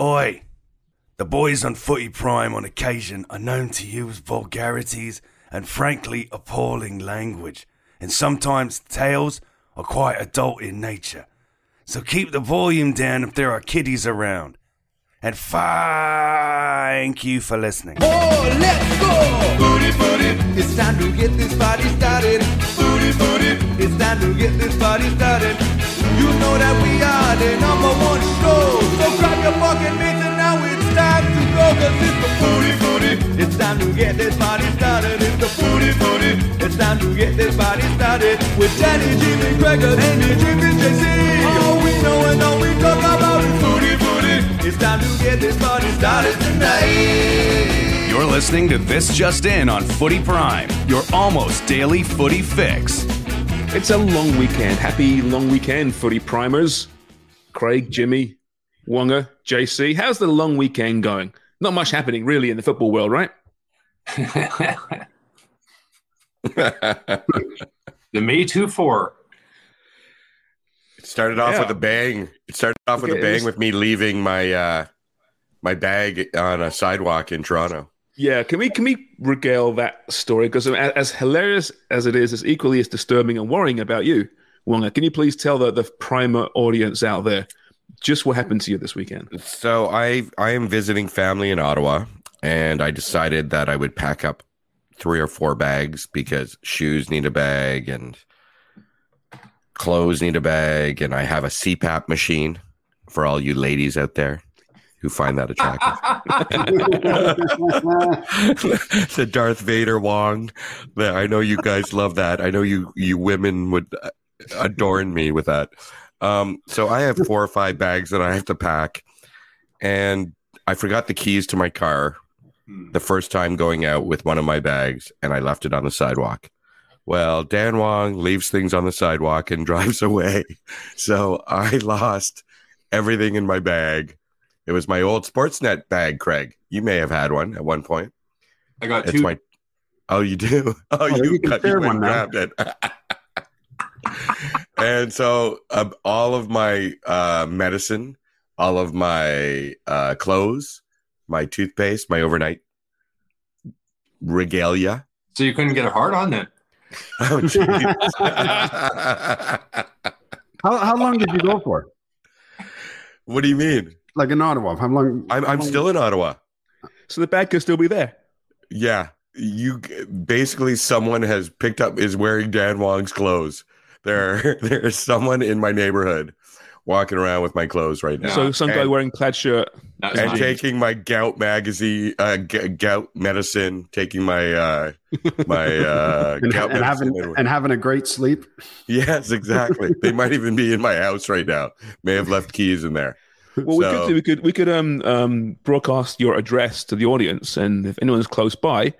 Oi! The boys on Footy Prime on occasion are known to use vulgarities and frankly appalling language, and sometimes tales are quite adult in nature. So keep the volume down if there are kiddies around. And thank you for listening. Oh, let's go! Booty, booty. It's time to get this party started. Booty, booty. It's time to get this party started. You know that we are the number one show. So grab your fucking mitts and now it's time to go. Cause it's the booty, booty. It's time to get this party started. It's the booty, booty. It's time to get this party started. With Danny, Jimmy, Gregor, Andy, Jimmy, JC. All we know and all we talk about is booty, booty. It's time to get this party started tonight. You're listening to This Just In on Footy Prime, your almost daily footy fix. It's a long weekend. Happy long weekend, footy primers. Craig, Jimmy, Wonga, JC. How's the long weekend going? Not much happening really in the football world, right? the Me Too Four. It started off Yeah. with a bang. It started off with Okay, a bang was- with me leaving my uh my bag on a sidewalk in Toronto. Yeah, can we can we regale that story? Because um, as, as hilarious as it is, it's equally as disturbing and worrying about you, Wonga. Can you please tell the, the primer audience out there just what happened to you this weekend? So I I am visiting family in Ottawa and I decided that I would pack up three or four bags because shoes need a bag and clothes need a bag and I have a CPAP machine for all you ladies out there who find that attractive. the Darth Vader Wong. I know you guys love that. I know you you women would uh, adorn me with that. Um, so I have four or five bags that I have to pack, and I forgot the keys to my car the first time going out with one of my bags, and I left it on the sidewalk. Well, Dan Wong leaves things on the sidewalk and drives away. So I lost everything in my bag. It was my old Sportsnet bag, Craig. You may have had one at one point. I got It's two. my. Oh, you do. Oh, you you, can got share you one now. and grabbed it. and so, um, all of my uh, medicine, all of my uh, clothes, my toothpaste, my overnight regalia. so you couldn't get a hard on then. Oh. How, how long did you go for? what do you mean? Like in Ottawa? How long? I'm I'm still in Ottawa. So the bag could still be there. Yeah, you basically someone has picked up is wearing Dan Wong's clothes. There, there's someone in my neighborhood walking around with my clothes right now. So some guy And- wearing plaid shirt. And fine. taking my gout magazine, uh, g- gout medicine, taking my uh, my uh, and, gout and medicine. having and having a great sleep. yes, exactly. they might even be in my house right now. May have left keys in there. Well, we So- could do, we could we could um um broadcast your address to the audience, and if anyone's close by,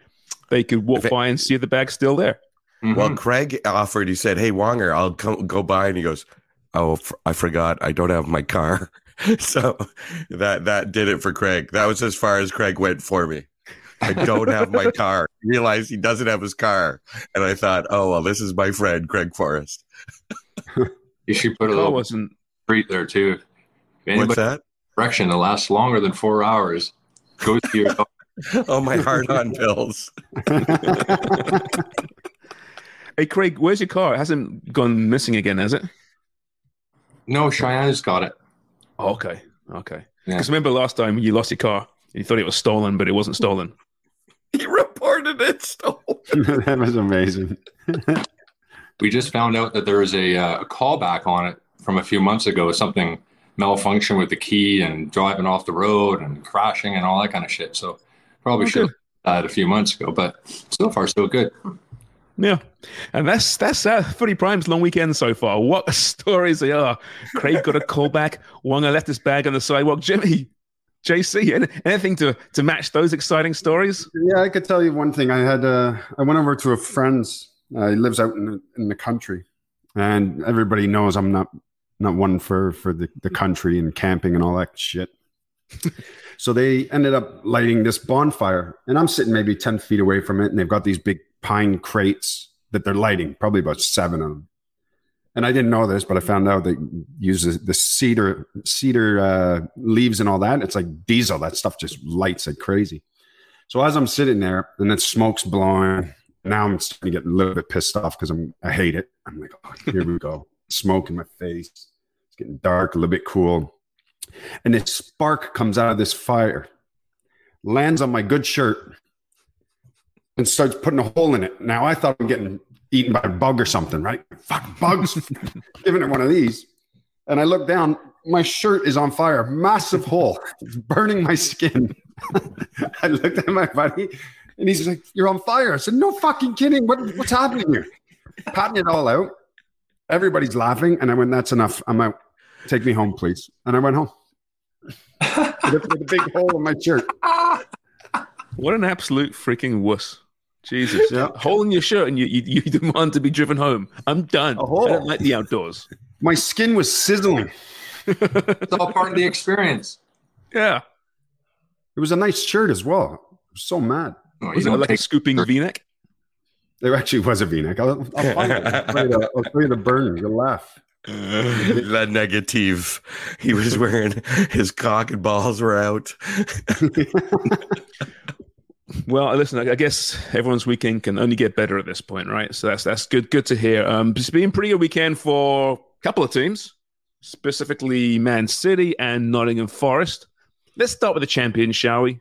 they could walk it- by and see if the bag's still there. Mhm. Well, Craig offered. He said, "Hey, Wonger, I'll come go by," and he goes, "Oh, f- I forgot. I don't have my car." so that that did it for Craig. That was as far as Craig went for me. I don't have my car. Realized he doesn't have his car, and I thought, "Oh well, this is my friend Craig Forrest." you should put a Car little wasn't. street there too. If What's anybody that? erection that lasts longer than four hours, go to your car. Oh, my hard-on pills. Hey, Craig, where's your car? It hasn't gone missing again, has it? No, Cheyenne's got it. Oh, okay, okay. Yeah. Because remember last time you lost your car, you thought it was stolen, but it wasn't stolen. He reported it stolen. that was amazing. We just found out that there was a, uh, a callback on it from a few months ago. Something malfunction with the key and driving off the road and crashing and all that kind of shit. So probably Okay. should have died a few months ago, but so far so good. Yeah, and that's that's uh, Footy Prime's long weekend so far. What stories they are! Craig got a callback. Wonga left his bag on the sidewalk. Jimmy, JC, anything to to match those exciting stories? Yeah, I could tell you one thing. I had uh, I went over to a friend's. Uh, he lives out in the, in the country, and everybody knows I'm not not one for for the, the country and camping and all that shit. so they ended up lighting this bonfire, and I'm sitting maybe ten feet away from it, and they've got these big pine crates that they're lighting, probably about seven of them. And I didn't know this, but I found out they use the, the cedar cedar uh, leaves and all that. It's like diesel. That stuff just lights like crazy. So as I'm sitting there and then smoke's blowing, now I'm starting to get a little bit pissed off because I'm I hate it. I'm like, oh, here we go. Smoke in my face. Getting dark, a little bit cool. And this spark comes out of this fire, lands on my good shirt, and starts putting a hole in it. Now I thought I'm getting eaten by a bug or something, right? Fuck bugs. Giving it one of these. And I look down, my shirt is on fire, massive hole, it's burning my skin. I looked at my buddy and he's like, You're on fire. I said, No fucking kidding. What, what's happening here? Patting it all out. Everybody's laughing. And I went, That's enough. I'm out. Take me home, please. And I went home with, a, with big hole in my shirt. What an absolute freaking wuss! Jesus, Yeah. hole in your shirt, and you, you you demand to be driven home. I'm done. A hole. I don't like the outdoors. My skin was sizzling. It's all part of the experience. Yeah, It was a nice shirt as well. I was so mad. Oh, was it like a take- scooping V-neck? There actually was a V-neck. I'll, I'll find it. I'll tell you the, I'll tell you the burn. You'll laugh. La negative. He was wearing his cock and balls were out. Well, listen, I guess everyone's weekend can only get better at this point, right? So that's that's good. Good to hear. Um, it's been pretty good weekend for a couple of teams, specifically Man City and Nottingham Forest. Let's start with the champions, shall we?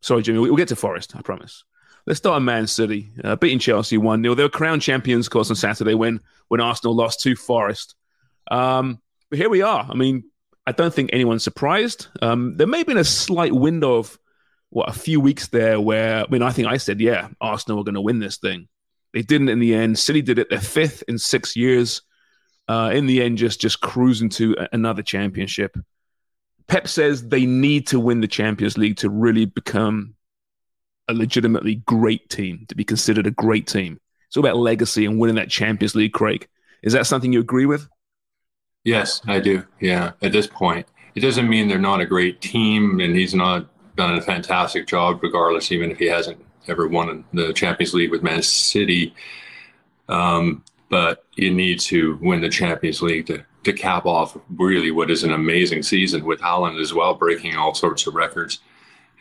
Sorry, Jimmy. We'll get to Forest. I promise. Let's start on Man City, uh, beating Chelsea one 0 They were crowned champions, of course, on Saturday when when Arsenal lost to Forest. Um, but here we are. I mean, I don't think anyone's surprised. Um, there may have been a slight window of what a few weeks there where I mean I think I said yeah Arsenal were going to win this thing. They didn't in the end. City did it. They're fifth in six years. Uh, in the end, just just cruising to another championship. Pep says they need to win the Champions League to really become a legitimately great team, to be considered a great team. It's all about legacy and winning that Champions League, Craig. Is that something you agree with? Yes, I do. Yeah, at this point, it doesn't mean they're not a great team, and he's not done a fantastic job, regardless, even if he hasn't ever won the Champions League with Man City. Um, but you need to win the Champions League to, to cap off really what is an amazing season with Haaland as well, breaking all sorts of records.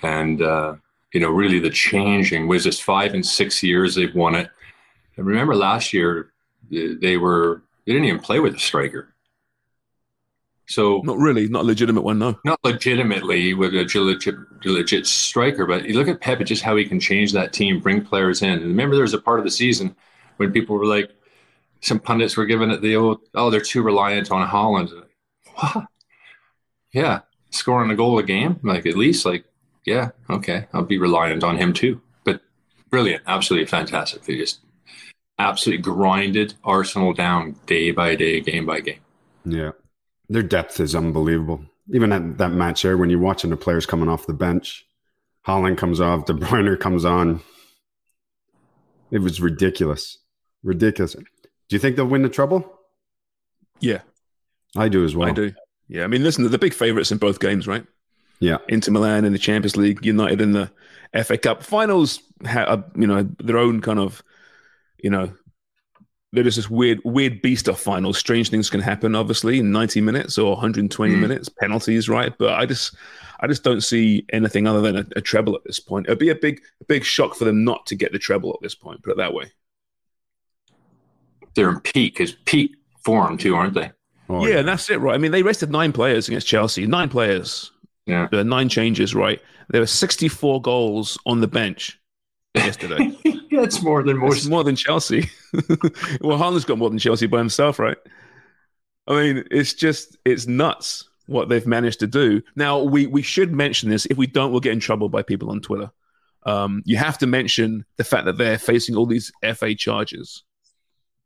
And, uh, you know, really the changing was this five and six years they've won it. And remember last year, they were, they didn't even play with a striker. So Not really, not a legitimate one, no. not legitimately with a legit, legit striker, but you look at Pep, just how he can change that team, bring players in. And remember, there was a part of the season when people were like, some pundits were giving it the old, oh, they're too reliant on Haaland. What? Yeah, scoring a goal a game, like at least, like, yeah, okay, I'll be reliant on him too. But brilliant, absolutely fantastic. They just absolutely grinded Arsenal down day by day, game by game. Yeah. Their depth is unbelievable. Even at that match there, when you're watching the players coming off the bench, Haaland comes off, De Bruyne comes on. It was ridiculous. Ridiculous. Do you think they'll win the treble? Yeah, I do as well. I do. Yeah, I mean, listen, they're the big favourites in both games, right? Yeah. Inter Milan in the Champions League, United in the FA Cup finals. Have uh, you know their own kind of, you know, they're this weird, weird beast of finals. Strange things can happen, obviously, in ninety minutes or one hundred and twenty Mm. minutes, penalties, right? But I just, I just don't see anything other than a, a treble at this point. It'd be a big, a big shock for them not to get the treble at this point. Put it that way. They're in peak, is peak form too, aren't they? Oh, yeah, and that's it, right? I mean, they rested nine players against Chelsea. Nine players. Yeah. There are nine changes, right? There were 64 goals on the bench yesterday. That's more than It's most. more than Chelsea. well, Haaland's got more than Chelsea by himself, right? I mean, it's just it's nuts what they've managed to do. Now, we we should mention this. If we don't, we'll get in trouble by people on Twitter. Um, you have to mention the fact that they're facing all these FA charges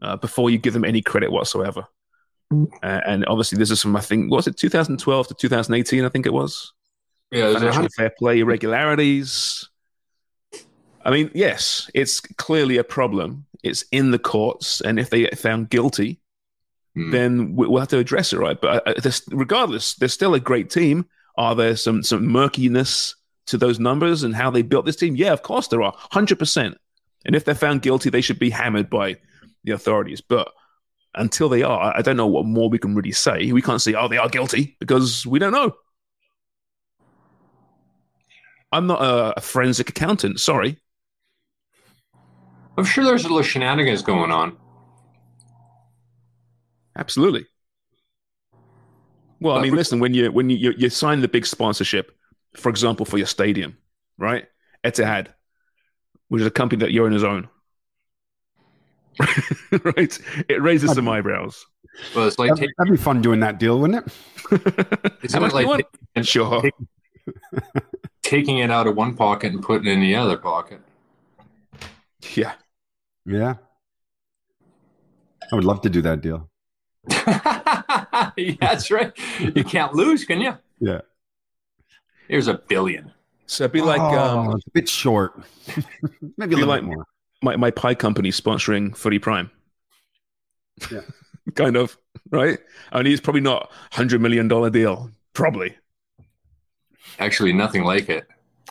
uh, before you give them any credit whatsoever. Uh, and obviously, this is from I think was it 2012 to 2018? I think it was Yeah, financial fair play irregularities. I mean, yes, it's clearly a problem. It's in the courts, and if they get found guilty, Hmm. then we- we'll have to address it, right? But uh, this, regardless, they're still a great team. Are there some some murkiness to those numbers and how they built this team? Yeah, of course there are, hundred percent. And if they're found guilty, they should be hammered by the authorities. But until they are, I don't know what more we can really say. We can't say, oh, they are guilty because we don't know. I'm not a, a forensic accountant. Sorry. I'm sure there's a little shenanigans going on. Absolutely. Well, I uh, mean, listen, when you when you, you you sign the big sponsorship, for example, for your stadium, right? Etihad, which is a company that Jonas own, as own, right? It raises some eyebrows. Well, it's like That'd, taking, that'd be fun doing that deal, wouldn't it? it's How much do like you want? taking- Sure. taking it out of one pocket and putting it in the other pocket. Yeah. Yeah. I would love to do that deal. That's right. You can't lose, can you? Yeah. Here's a billion. So it'd be like Oh, um, a bit short. Maybe a little like- bit more. my my pie company sponsoring Footy Prime. Yeah. kind of right. I mean, it's probably not hundred million dollar deal. Probably Actually, nothing like it.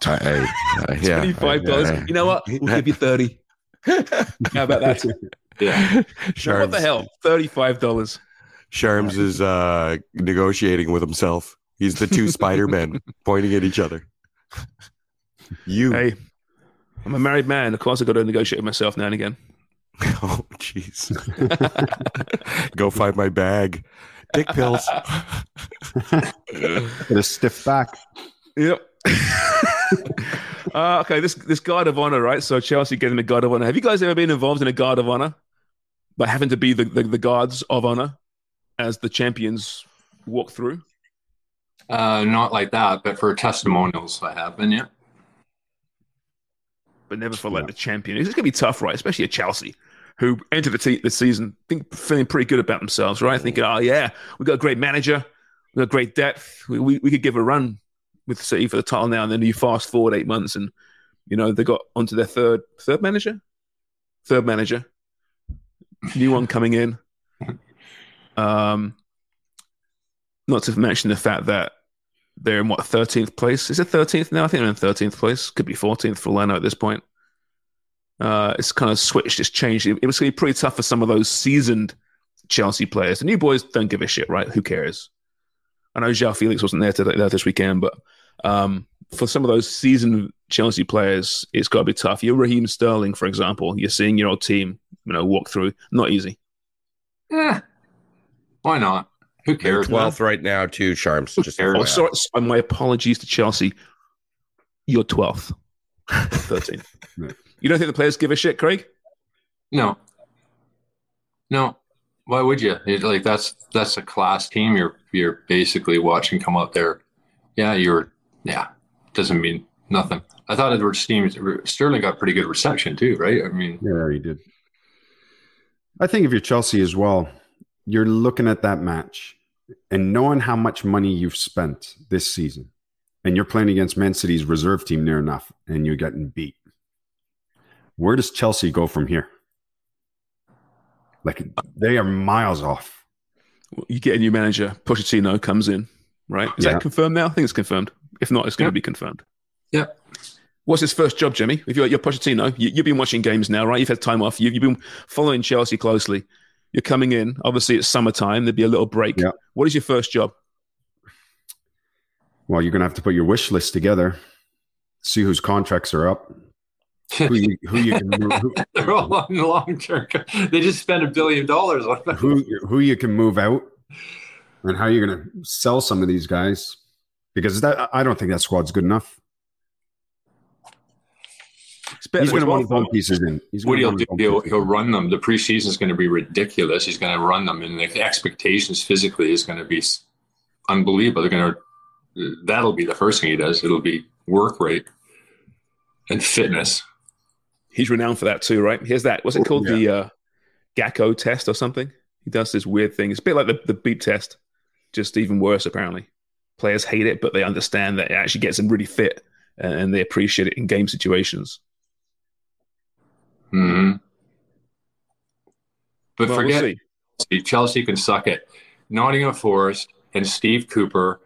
I- I- I- yeah, twenty five dollars. I- You know what? We'll give you thirty. How about that? Yeah. Sure, what the hell? Thirty-five dollars. Sharms is uh, negotiating with himself. He's the two Spider Men pointing at each other. You. Hey, I'm a married man. Of course, I got to negotiate with myself now and again. Oh, jeez. Go find my bag. Dick pills. Get a stiff back. Yep. uh, okay, this this guard of honor, right? So Chelsea getting the guard of honor. Have you guys ever been involved in a guard of honor, by having to be the, the, the guards of honor as the champions walk through? Uh, not like that, but for testimonials, I have been. Yeah. but never for like the champion. It's going to be tough, right? Especially at Chelsea, who entered the, te- the season think feeling pretty good about themselves, right? Thinking, oh yeah, we got a great manager, we got great depth, we, we, we could give a run with City for the title now. And then you fast forward eight months, and you know they got onto their third third manager, third manager, new one coming in. Um, not to mention the fact that they're in what thirteenth place. Is it thirteenth now? I think they're in thirteenth place. Could be fourteenth for all I know at this point. Uh, it's kind of switched. It's changed. It, it was going to be pretty tough for some of those seasoned Chelsea players. The new boys don't give a shit, right? Who cares? I know João Felix wasn't there today, there this weekend, but um, for some of those seasoned Chelsea players, it's got to be tough. You're Raheem Sterling, for example. You're seeing your old team, you know, walk through. Not easy. Yeah. Why not? Who cares? 12th right now, too, Sharms. Just cares? Oh, FYI. sorry. so- My apologies to Chelsea. You're 12th, 13th. You don't think the players give a shit, Craig? No. No. Why would you? It, like that's that's a class team. You're you're basically watching come out there. Yeah, you're. Yeah, doesn't mean nothing. I thought Edward team Sterling got pretty good reception too, right? I mean, Yeah, he did. I think if you're Chelsea as well, you're looking at that match and knowing how much money you've spent this season, and you're playing against Man City's reserve team near enough, and you're getting beat. Where does Chelsea go from here? Like they are miles off. You get a new manager. Pochettino comes in, right? Is Yeah. that confirmed now? I think it's confirmed. If not, it's going to be confirmed. Yeah. What's his first job, Jimmy? If you're, you're Pochettino, you, you've been watching games now, right? You've had time off. You've, you've been following Chelsea closely. You're coming in. Obviously, it's summertime. There'd be a little break. Yeah. What is your first job? Well, you're going to have to put your wish list together, see whose contracts are up, who you, who you can move, who, they're all on long term. They just spent a billion dollars on them. who who you can move out And how you're you going to sell some of these guys? Because that I don't think that squad's good enough. He's going to want bone pieces in. He's what gonna he'll do, he'll, he'll run them. The preseason is going to be ridiculous. He's going to run them, and the expectations physically is going to be unbelievable. They're going to. That'll be the first thing he does. It'll be work rate and fitness. He's renowned for that too, right? Here's that. What's it called? The uh, Gacko test or something? He does this weird thing. It's a bit like the, the beep test, just even worse, apparently. Players hate it, but they understand that it actually gets them really fit and, they appreciate it in game situations. hmm But Well, we'll forget see. Chelsea. Chelsea can suck it. Nottingham Forest and Steve Cooper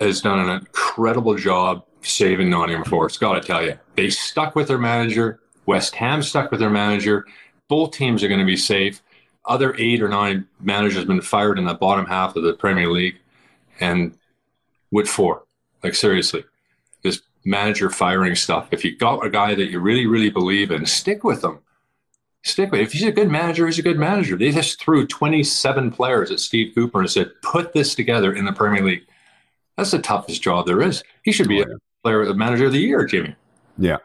has done an incredible job saving Nottingham Forest. Got to tell you, they stuck with their manager. West Ham stuck with their manager. Both teams are going to be safe. Other eight or nine managers have been fired in the bottom half of the Premier League, and what for? Like seriously, this manager firing stuff. If you got a guy that you really, really believe in, stick with him stick with it. If he's a good manager, he's a good manager. They just threw 27 players at Steve Cooper and said, put this together in the Premier League. That's the toughest job there is. He should be oh, a player, the manager of the year, Jimmy. Yeah.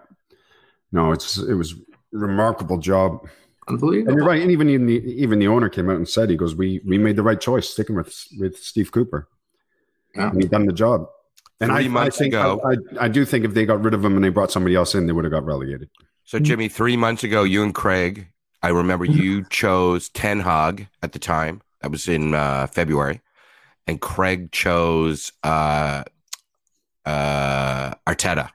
No, it's it was remarkable job. Unbelievable. And you're right. And even even the, even the owner came out and said he goes, "We we made the right choice sticking with with Steve Cooper. Yeah. And he done the job." And Three I, months I think, ago- I, I, do think if they got rid of him and they brought somebody else in, they would have got relegated. So, Jimmy, three months ago, you and Craig, I remember you chose Ten Hag at the time. That was in uh, February, and Craig chose uh, uh, Arteta.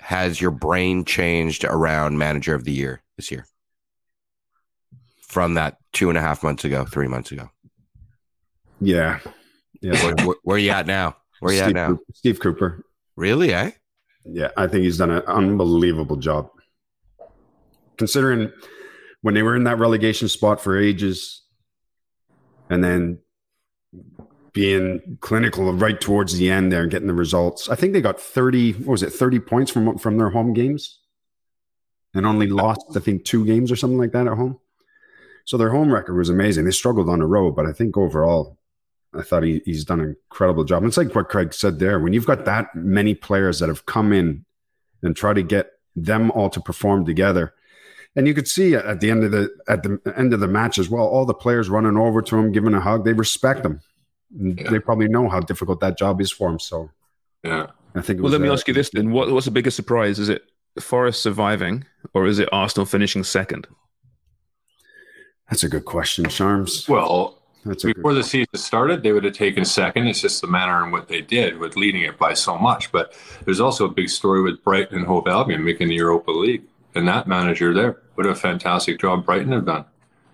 Has your brain changed around manager of the year this year from that two and a half months ago, three months ago? Yeah, yeah. Where, where, where are you at now? Where are you Steve at now? Cooper, Steve Cooper. Really? Eh? Yeah, I think he's done an unbelievable job. Considering when they were in that relegation spot for ages, and then being clinical right towards the end there and getting the results. I think they got thirty. What was it? Thirty points from from their home games, and only lost I think two games or something like that at home. So their home record was amazing. They struggled on the road, but I think overall, I thought he, he's done an incredible job. And it's like what Craig said there. When you've got that many players that have come in and try to get them all to perform together, and you could see at the end of the at the end of the match as well, all the players running over to him, giving a hug. They respect him. And They probably know how difficult that job is for him. So Yeah. I think. It Well, was, let me uh, ask you this then: what, What's the biggest surprise? Is it Forest surviving, or is it Arsenal finishing second? That's a good question, Sharms. Well, That's before the season started, they would have taken second. It's just the manner in what they did with leading it by so much. But there's also a big story with Brighton and Hove Albion making the Europa League. And that manager there, what a fantastic job Brighton have done.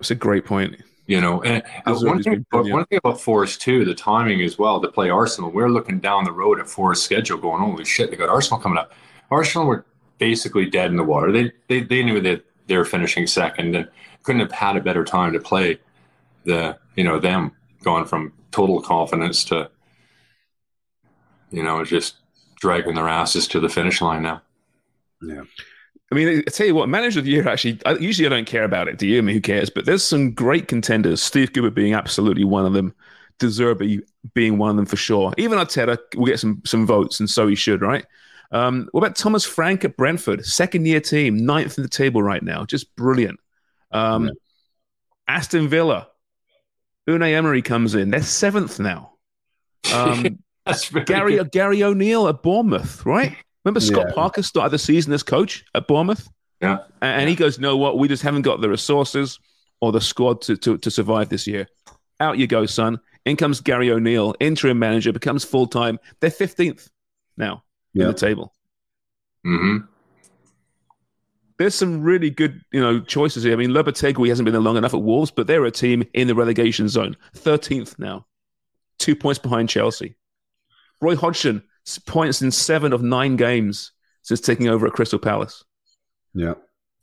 It's a great point. You know, and uh, one thing, been about, one thing about Forest too, the timing as well to play Arsenal. We're looking down the road at Forest schedule, going, "Holy shit, they got Arsenal coming up." Arsenal were basically dead in the water. They they, they knew that they were finishing second and couldn't have had a better time to play the you know them going from total confidence to you know just dragging their asses to the finish line now. Yeah. I mean, I tell you what, manager of the year. Actually, I, usually I don't care about it. Do you? I mean, who cares? But there's some great contenders. Steve Cooper being absolutely one of them. De Zerbi being one of them for sure. Even Arteta will get some some votes, and so he should, right? Um, what about Thomas Frank at Brentford, second year team, ninth in the table right now, just brilliant. Um, Aston Villa, Unai Emery comes in, they're seventh now. Um, That's very Gary good. Gary O'Neill at Bournemouth, right? Remember Scott Yeah. Parker started the season as coach at Bournemouth, Yeah. A- and he goes, "No, what? We just haven't got the resources or the squad to, to to survive this year." Out you go, son. In comes Gary O'Neill, interim manager, becomes full time. They're fifteenth now in the table. hmm There's some really good, you know, choices here. I mean, Lopetegui hasn't been there long enough at Wolves, but they're a team in the relegation zone, thirteenth now, two points behind Chelsea. Roy Hodgson points in seven of nine games since taking over at Crystal Palace. Yeah.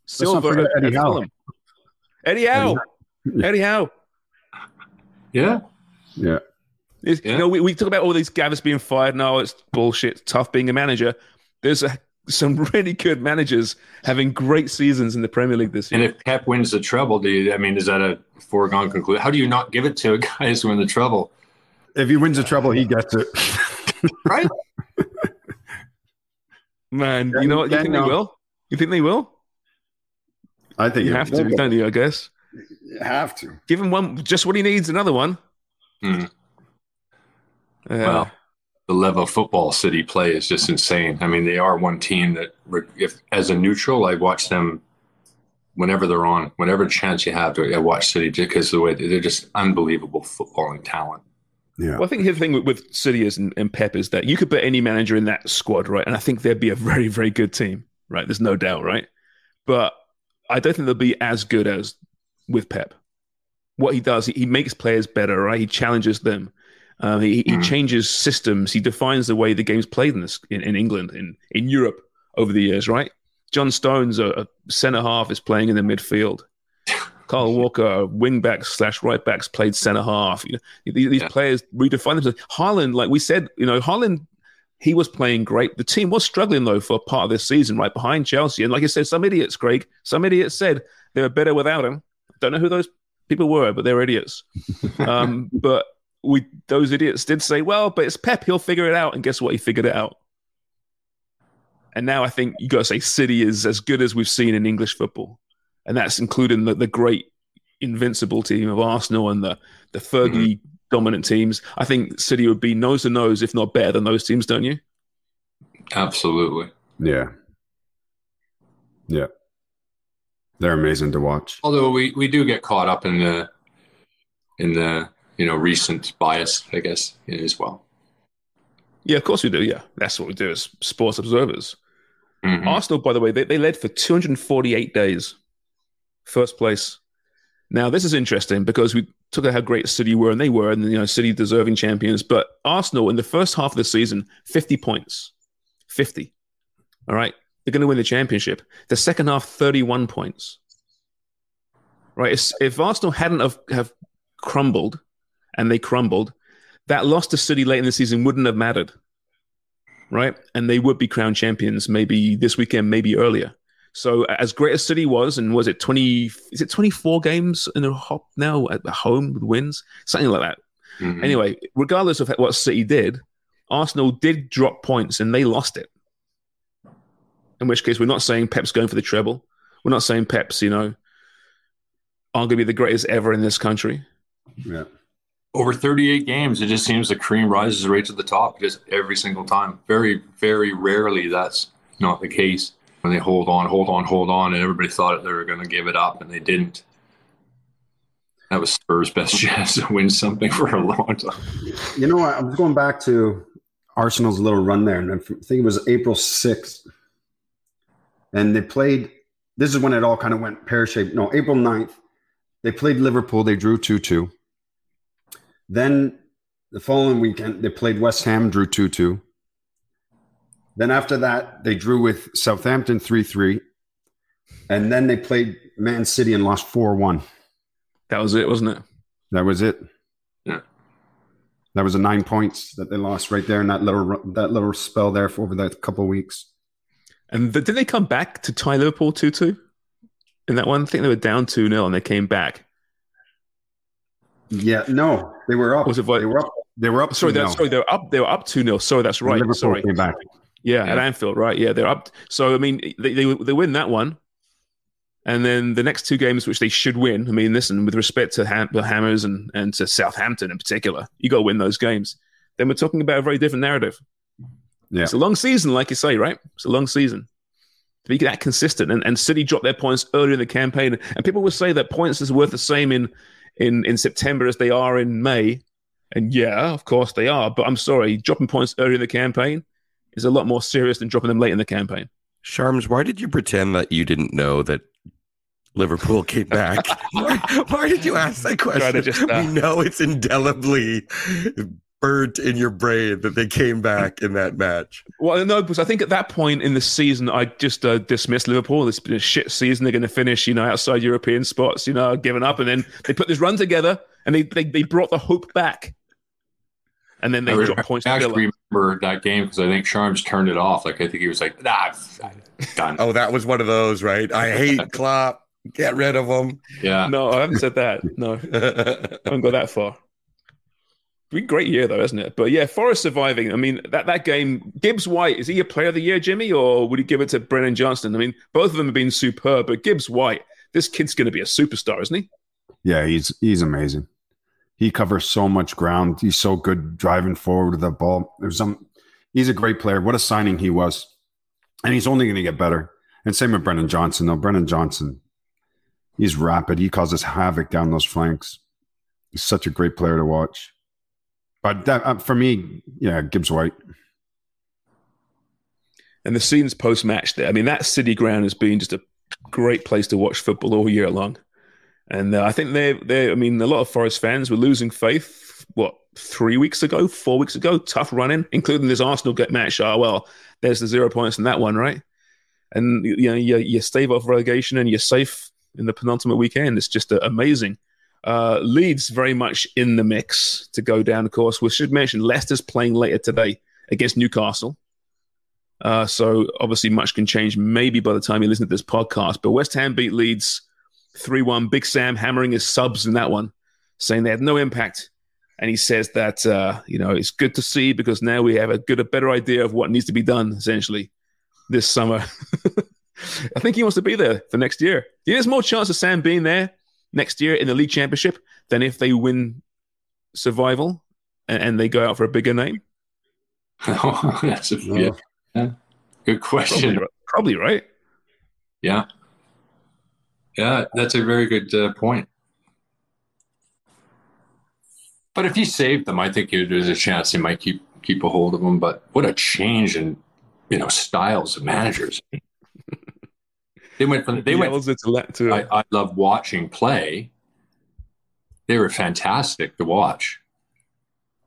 Silver forget Eddie Howe. Fulham. Eddie Howe. Eddie Howe. Yeah. Yeah. It's- Yeah. You know, we, we talk about all these Gavis being fired. No, it's bullshit. It's tough being a manager. There's a some really good managers having great seasons in the Premier League this year. And if Pep wins the treble, do you, I mean, is that a foregone conclusion? How do you not give it to a guy who's win the treble? If he wins the treble, he gets it. right? Man, you know what? You think no. they will? You think they will? I think You have to, but don't you? I guess. You have to. Give him one, just what he needs. Another one. Hmm. Uh, Well, the level of football City play is just insane. I mean, they are one team that, if as a neutral, I watch them whenever they're on, whenever chance you have to. I watch City because the way they're just unbelievable footballing talent. Yeah. Well, I think the thing with, with City is and, and Pep is that you could put any manager in that squad, right? And I think they'd be a very, very good team, right? There's no doubt, right? But I don't think they'll be as good as with Pep. What he does, he, he makes players better, right? He challenges them. Uh, he, he Mm. changes systems. He defines the way the game's played in this in, in England, in, in Europe over the years, right? John Stones, a, a centre half, is playing in the midfield. Kyle Walker, wing backs slash right backs, played centre half. You know, these, these Yeah. players redefine themselves. Haaland, like we said, you know, Haaland, he was playing great. The team was struggling though for part of this season, right behind Chelsea. And like I said, some idiots, Craig, some idiots said they were better without him. Don't know who those people were, but they're idiots. um, but we, those idiots did say, well, but it's Pep, he'll figure it out. And guess what? He figured it out. And now I think you got to say City is as good as we've seen in English football, and that's including the, the great invincible team of Arsenal and the the Fergie mm-hmm. dominant teams. I think City would be nose to nose, if not better than those teams, don't you? Absolutely. Yeah. Yeah. They're amazing to watch. Although we, we do get caught up in the in the you know recent bias, I guess, as well. Yeah, of course we do. Yeah, that's what we do as sports observers. Mhm. Arsenal, by the way, they, they led for 248 days, first place. Now, this is interesting because we took out how great City were, and they were, and you know, City deserving champions. But Arsenal, in the first half of the season, 50 points, 50. All right, they're going to win the championship. The second half, 31 points. Right, if, if Arsenal hadn't have, have crumbled, and they crumbled, that loss to City late in the season wouldn't have mattered right? And they would be crowned champions maybe this weekend, maybe earlier. So as great as City was, and was it twenty? Is it twenty four games in a hop now at home with wins, something like that? Mhm. Anyway, regardless of what City did, Arsenal did drop points and they lost it. In which case, we're not saying Pep's going for the treble. We're not saying Pep's, you know, aren't going to be the greatest ever in this country. Yeah. Over 38 games, it just seems the cream rises right to the top just every single time. Very, very rarely that's not the case. When they hold on, hold on, hold on, and everybody thought they were going to give it up, and they didn't. That was Spurs' best chance to win something for a long time. You know what? I was going back to Arsenal's little run there, and I think it was April 6th. And they played, this is when it all kind of went pear shaped. No, April 9th, they played Liverpool. They drew 2 2. Then the following weekend, they played West Ham, drew 2 2. Then after that, they drew with Southampton 3 3. And then they played Man City and lost 4 1. That was it, wasn't it? That was it. Yeah. That was the nine points that they lost right there in that little that little spell there for over that couple of weeks. And th- did they come back to tie Liverpool 2 2 in that one? thing, they were down 2 0 and they came back. Yeah, no, they were up. Was it they were up. They were up. Sorry, 2-0. that, sorry, they were up. They were up two 0 Sorry, that's right. Liverpool Sorry, came back. yeah, at Anfield, right? Yeah, they're up. So I mean, they, they they win that one, and then the next two games, which they should win. I mean, listen, with respect to Ham- the Hammers and and to Southampton in particular, you got to win those games. Then we're talking about a very different narrative. Yeah. It's a long season, like you say, right? It's a long season. To be that consistent, and, and City dropped their points earlier in the campaign, and people will say that points is worth the same in in in September as they are in May. And yeah, of course they are. But I'm sorry, dropping points early in the campaign is a lot more serious than dropping them late in the campaign. Sharms, why did you pretend that you didn't know that Liverpool came back? why, why did you ask that question? just, uh, we know it's indelibly burnt in your brain that they came back in that match. Well, no, because I think at that point in the season, I just uh, dismissed Liverpool. It's been a shit season. They're going to finish, you know, outside European spots, you know, giving up. And then they put this run together and they, they, they brought the hope back. And then they I dropped points I actually remember that game because I think Sharms turned it off. Like I think he was like, "Nah, I'm done." Oh, that was one of those, right? I hate Klopp. Get rid of him. Yeah. No, I haven't said that. No, I haven't got that far. Been great year though, hasn't it? But yeah, Forest surviving. I mean, that that game, Gibbs White is he a player of the year, Jimmy, or would he give it to Brennan Johnson? I mean, both of them have been superb, but Gibbs White, this kid's going to be a superstar, isn't he? Yeah, he's he's amazing. He covers so much ground. He's so good driving forward with the ball. There's some. He's a great player. What a signing he was, and he's only going to get better. And same with Brennan Johnson. Though Brennan Johnson, he's rapid. He causes havoc down those flanks. He's such a great player to watch. But that, uh, for me, yeah, Gibbs White. And the scenes post match there. I mean, that city ground has been just a great place to watch football all year long. And uh, I think they, they, I mean, a lot of Forest fans were losing faith. What three weeks ago, four weeks ago? Tough running, including this Arsenal get match. Oh well, there's the zero points in that one, right? And you know, you, you stave off relegation and you're safe in the penultimate weekend. It's just uh, amazing. Uh, Leeds very much in the mix to go down. Of course, we should mention Leicester's playing later today against Newcastle. Uh, so obviously, much can change maybe by the time you listen to this podcast. But West Ham beat Leeds 3 1. Big Sam hammering his subs in that one, saying they had no impact. And he says that, uh, you know, it's good to see because now we have a good, a better idea of what needs to be done essentially this summer. I think he wants to be there for next year. There's more chance of Sam being there next year in the league championship than if they win survival and, and they go out for a bigger name. Oh, that's a yeah. yeah. good question. Probably, probably, right. Yeah, yeah, that's a very good uh, point. But if you saved them, I think there's a chance they might keep keep a hold of them. But what a change in you know styles of managers. They went from they went to, to I, I love watching play. They were fantastic to watch.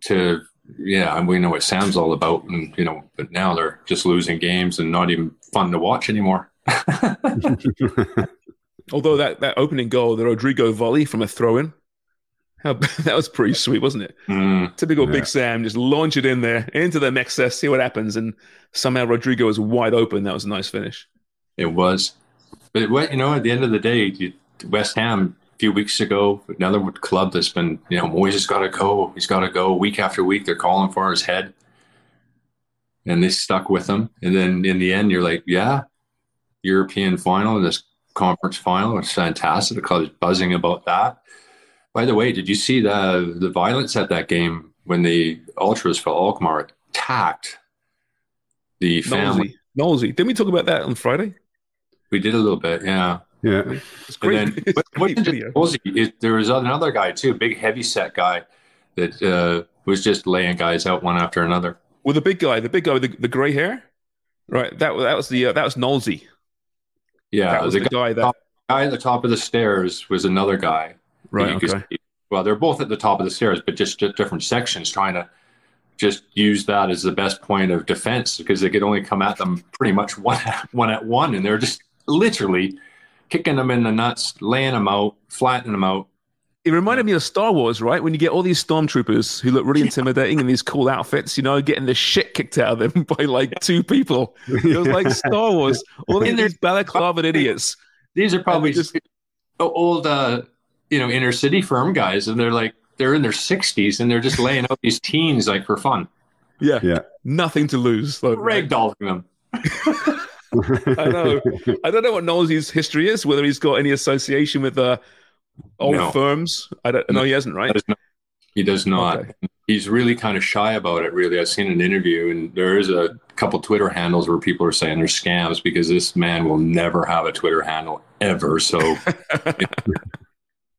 To yeah, and we know what Sam's all about, and you know, but now they're just losing games and not even fun to watch anymore. Although that, that opening goal, the Rodrigo volley from a throw in, that was pretty sweet, wasn't it? Mm, Typical yeah. Big Sam, just launch it in there into the excess, see what happens, and somehow Rodrigo was wide open. That was a nice finish. It was, but what you know, at the end of the day, West Ham a few weeks ago, another club that's been, you know, Moyes has got to go. He's got to go week after week. They're calling for his head, and they stuck with him. And then in the end, you're like, yeah, European final, this conference final, it's fantastic. The club is buzzing about that. By the way, did you see the the violence at that game when the ultras for Alkmaar attacked the family? Nosy. Didn't we talk about that on Friday? We did a little bit, yeah. Yeah. It's great. And then, what, what video. Nosy, it, there was another guy too, a big heavy set guy that uh, was just laying guys out one after another. Well, the big guy, the big guy with the, the grey hair, right? That that was the uh, that was Nolsey. Yeah, that was the, guy that top, guy at the top of the stairs was another guy. right. you Okay. Well, they're both at the top of the stairs, but just, just different sections, trying to just use that as the best point of defense because they could only come at them pretty much one one at one, and they're just literally kicking them in the nuts, laying them out, flattening them out. It reminded me of Star Wars, right? When you get all these stormtroopers who look really intimidating in these cool outfits, you know, getting the shit kicked out of them by like two people. It was like Star Wars. All In their- these balaclava idiots. These are probably just- just old, uh, you know, inner city firm guys, and they're like they're in their sixties, and they're just laying out these teens like for fun, Yeah. Yeah. Nothing to lose. Like, ragdolling them. I know. I don't know what Nosey's history is, whether he's got any association with uh, old No. firms. I don't know. He hasn't, right? That is not- He does not. Okay. He's really kind of shy about it. Really, I've seen an interview, and there is a couple Twitter handles where people are saying they're scams because this man will never have a Twitter handle ever. So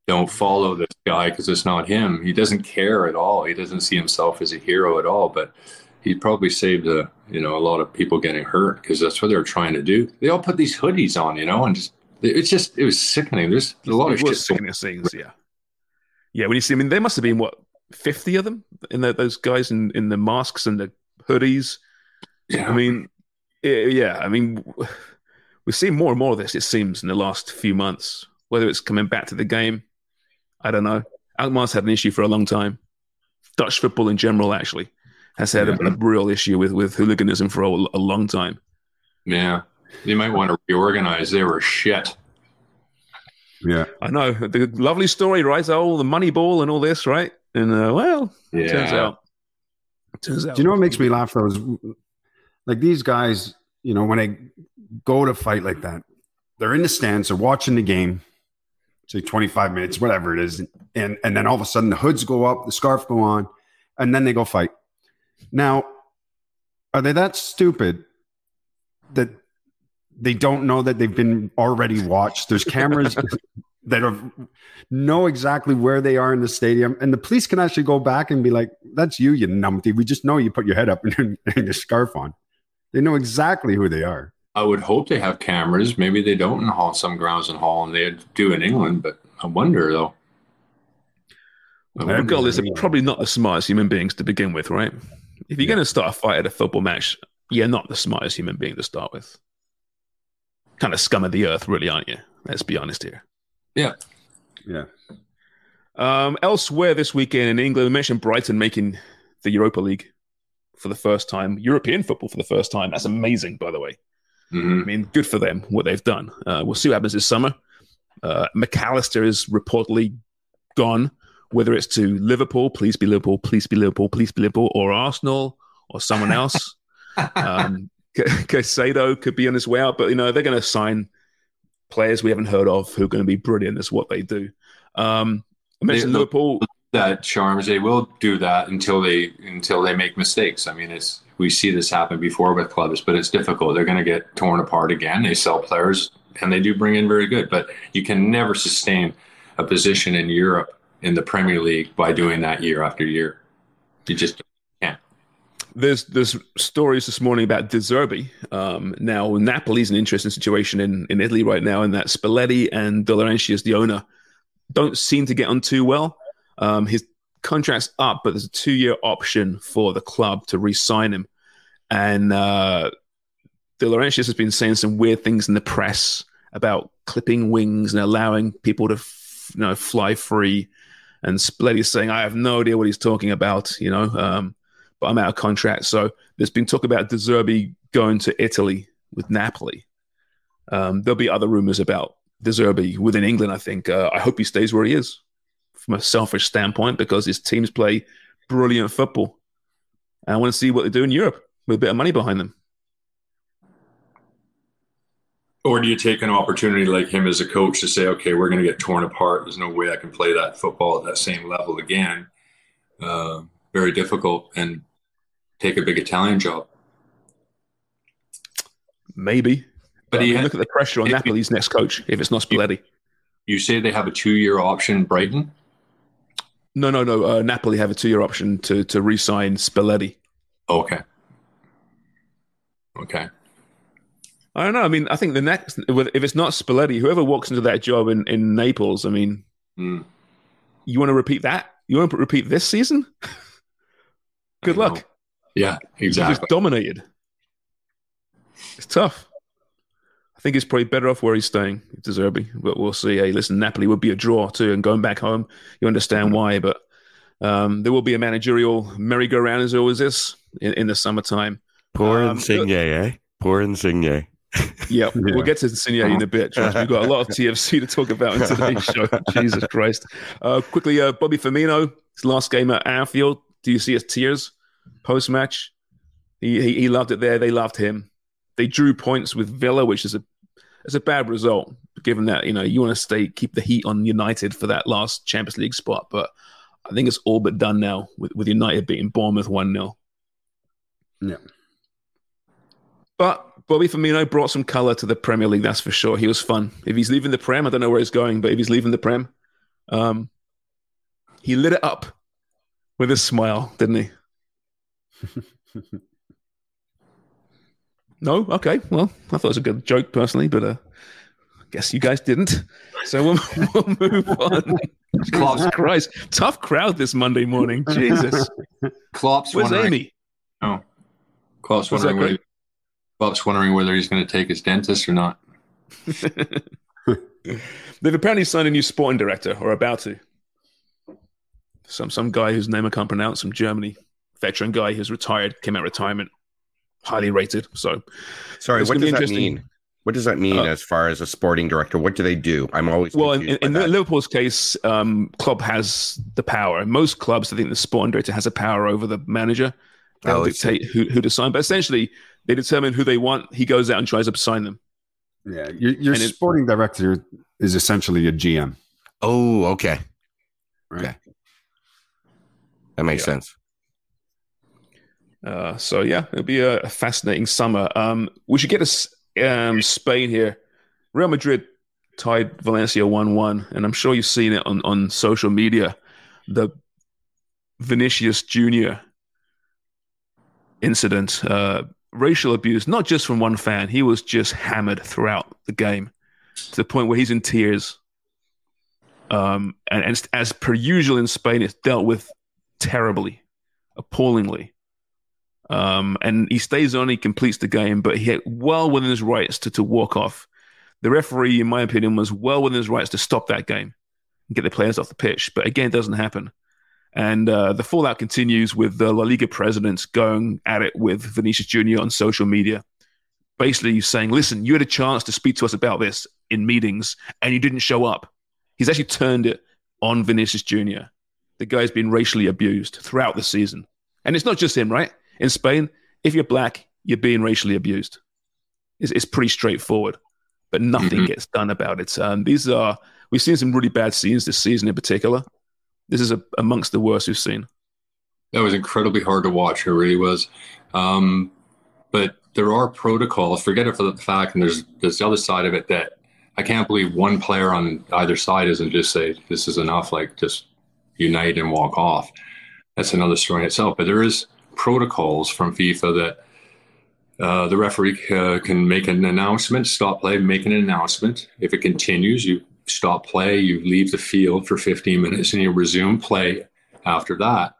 don't follow this guy because it's not him. He doesn't care at all. He doesn't see himself as a hero at all. But he probably saved a you know a lot of people getting hurt because that's what they're trying to do. They all put these hoodies on, you know, and just it's just it was sickening. There's a lot it of sickening scenes, yeah. Yeah, when you see, I mean, there must have been what fifty of them in the, those guys in, in the masks and the hoodies. Yeah. I mean, eh, yeah, I mean, we've seen more and more of this. It seems in the last few months. Whether it's coming back to the game, I don't know. Alkmaar's had an issue for a long time. Dutch football in general, actually, has had a, a real issue with with hooliganism for a, a long time. Yeah, they might want to reorganize. They were shit. Yeah, I know the lovely story, right? Oh, the money ball and all this, right? And uh, well, Yeah. turns out, turns out. Do you know what makes me laugh though? Is like these guys, you know, when they go to fight like that, they're in the stands, they're watching the game, say 25 minutes, whatever it is, and and then all of a sudden the hoods go up, the scarf go on, and then they go fight. Now, are they that stupid that they don't know that they've been already watched? There's cameras that are know exactly where they are in the stadium, and the police can actually go back and be like, "That's you, you numpty. We just know you put your head up and, and your scarf on." They know exactly who they are. I would hope they have cameras. Maybe they don't in Hall, some grounds in Holland. They do in England, but I wonder though. Well, regardless, they're probably not the smartest human beings to begin with, right? If you're going to start a fight at a football match, you're not the smartest human being to start with. Kind of scum of the earth, really, aren't you? Let's be honest here. Yeah. Yeah. Um, elsewhere this weekend in England, we mentioned Brighton making the Europa League for the first time, European football for the first time. That's amazing, by the way. I mean, good for them, what they've done. Uh, we'll see what happens this summer. Uh, McAllister is reportedly gone, whether it's to Liverpool, please be Liverpool, please be Liverpool, please be Liverpool, or Arsenal, or someone else. um, C- Caicedo could be on his way out, but you know they're going to sign players we haven't heard of who are going to be brilliant. That's what they do. Um, I mentioned They- Liverpool. That Sharms. They will do that until they until they make mistakes. I mean, it's we see this happen before with clubs, but it's difficult. They're going to get torn apart again. They sell players and they do bring in very good, but you can never sustain a position in Europe in the Premier League by doing that year after year. You just can't. There's there's stories this morning about De Zerbi. Um, now Napoli's an interesting situation in, in Italy right now, in that Spalletti and De Laurentiis, the owner, don't seem to get on too well. Um, his contract's up, but there's a two year option for the club to re-sign him, and uh, De Laurentiis has been saying some weird things in the press about clipping wings and allowing people to you know fly free. And Spalletti's saying, "I have no idea what he's talking about," you know. Um, but I'm out of contract. So there's been talk about De Zerbi going to Italy with Napoli. Um, there'll be other rumors about De Zerbi within England. I think. Uh, I hope he stays where he is, from a selfish standpoint, because his teams play brilliant football, and I want to see what they do in Europe with a bit of money behind them. Or do you take an opportunity like him as a coach to say, okay, we're going to get torn apart. There's no way I can play that football at that same level again. Uh, very difficult, and take a big Italian job. Maybe, But I mean, had- look at the pressure on Napoli's next coach if it's not Spalletti. You say they have a two-year option, Brighton. No, no, no. Uh, Napoli have a two-year option to to re-sign Spalletti. Okay. Okay. I don't know. I mean, I think the next, if it's not Spalletti, whoever walks into that job in, in Naples, I mean, Mm. you want to repeat that? You want to repeat this season? Good I know. luck. Yeah, He was exactly. dominated. It's tough. I think he's probably better off where he's staying, De Zerbi. But we'll see. Hey, listen, Napoli would be a draw too, and going back home, you understand why. But um, there will be a managerial merry-go-round as always is in, in the summertime. Poor Um, Insigne, eh? Poor Insigne. Yeah, we'll get to Insigne in a bit. We've got a lot of TFC to talk about in today's show. Jesus Christ. Uh, quickly, uh, Bobby Firmino, his last game at Anfield. Do you see his tears post match? He, he he loved it there. They loved him. They drew points with Villa, which is a it's a bad result, given that you know you want to stay keep the heat on United for that last Champions League spot. But I think it's all but done now with, with United beating Bournemouth one 0 Yeah. But Bobby Firmino brought some colour to the Premier League, that's for sure. He was fun. If he's leaving the Prem, I don't know where he's going, but if he's leaving the Prem, um, he lit it up with a smile, didn't he? no? Okay. Well, I thought it was a good joke personally, but uh, I guess you guys didn't. So we'll, we'll move on. Jesus Christ. Tough crowd this Monday morning. Jesus. Klopp's Where's wondering. Amy? Oh, Klopp's What's that, wondering. Whether, Greg? Klopp's wondering whether he's going to take his dentist or not. They've apparently signed a new sporting director, or about to. Some some guy whose name I can't pronounce from Germany. veteran guy who's retired, came out of retirement, highly rated. So, Sorry, what does that mean? What does that mean Uh, as far as a sporting director? What do they do? I'm always Well, in, in, by in that. Liverpool's case, um, club has the power. Most clubs, I think the sporting director has a power over the manager. They'll Oh, dictate who, who to sign. But essentially, they determine who they want. He goes out and tries to sign them. Yeah, your, your And it- sporting director is essentially a GM. Oh, okay. Right? Okay. That makes Yeah. sense. Uh, so yeah, it'll be a, a fascinating summer. Um, we should get to um, Spain here. Real Madrid tied Valencia one-one, and I'm sure you've seen it on on social media. The Vinicius Junior incident, uh, racial abuse, not just from one fan. He was just hammered throughout the game to the point where he's in tears. Um, and, and as per usual in Spain, it's dealt with terribly, appallingly. Um, and he stays on, he completes the game, but he had well within his rights to, to walk off. The referee, in my opinion, was well within his rights to stop that game and get the players off the pitch. But again, it doesn't happen. And uh, the fallout continues with the La Liga president going at it with Vinicius Jr. on social media, basically saying, listen, you had a chance to speak to us about this in meetings and you didn't show up. He's actually turned it on Vinicius Jr. The guy's been racially abused throughout the season. And it's not just him, right? In Spain, if you're black, you're being racially abused. It's, it's pretty straightforward, but nothing Mhm. gets done about it. Um, these are, we've seen some really bad scenes this season in particular. This is a, amongst the worst we've seen. That was incredibly hard to watch. It really was. Um, but there are protocols. Forget it for the fact, and there's there's the other side of it that I can't believe one player on either side isn't just say this is enough, like just unite and walk off. That's another story in itself. But there is protocols from FIFA that uh, the referee uh, can make an announcement, stop play, make an announcement. If it continues, you stop play, you leave the field for 15 minutes, and you resume play after that.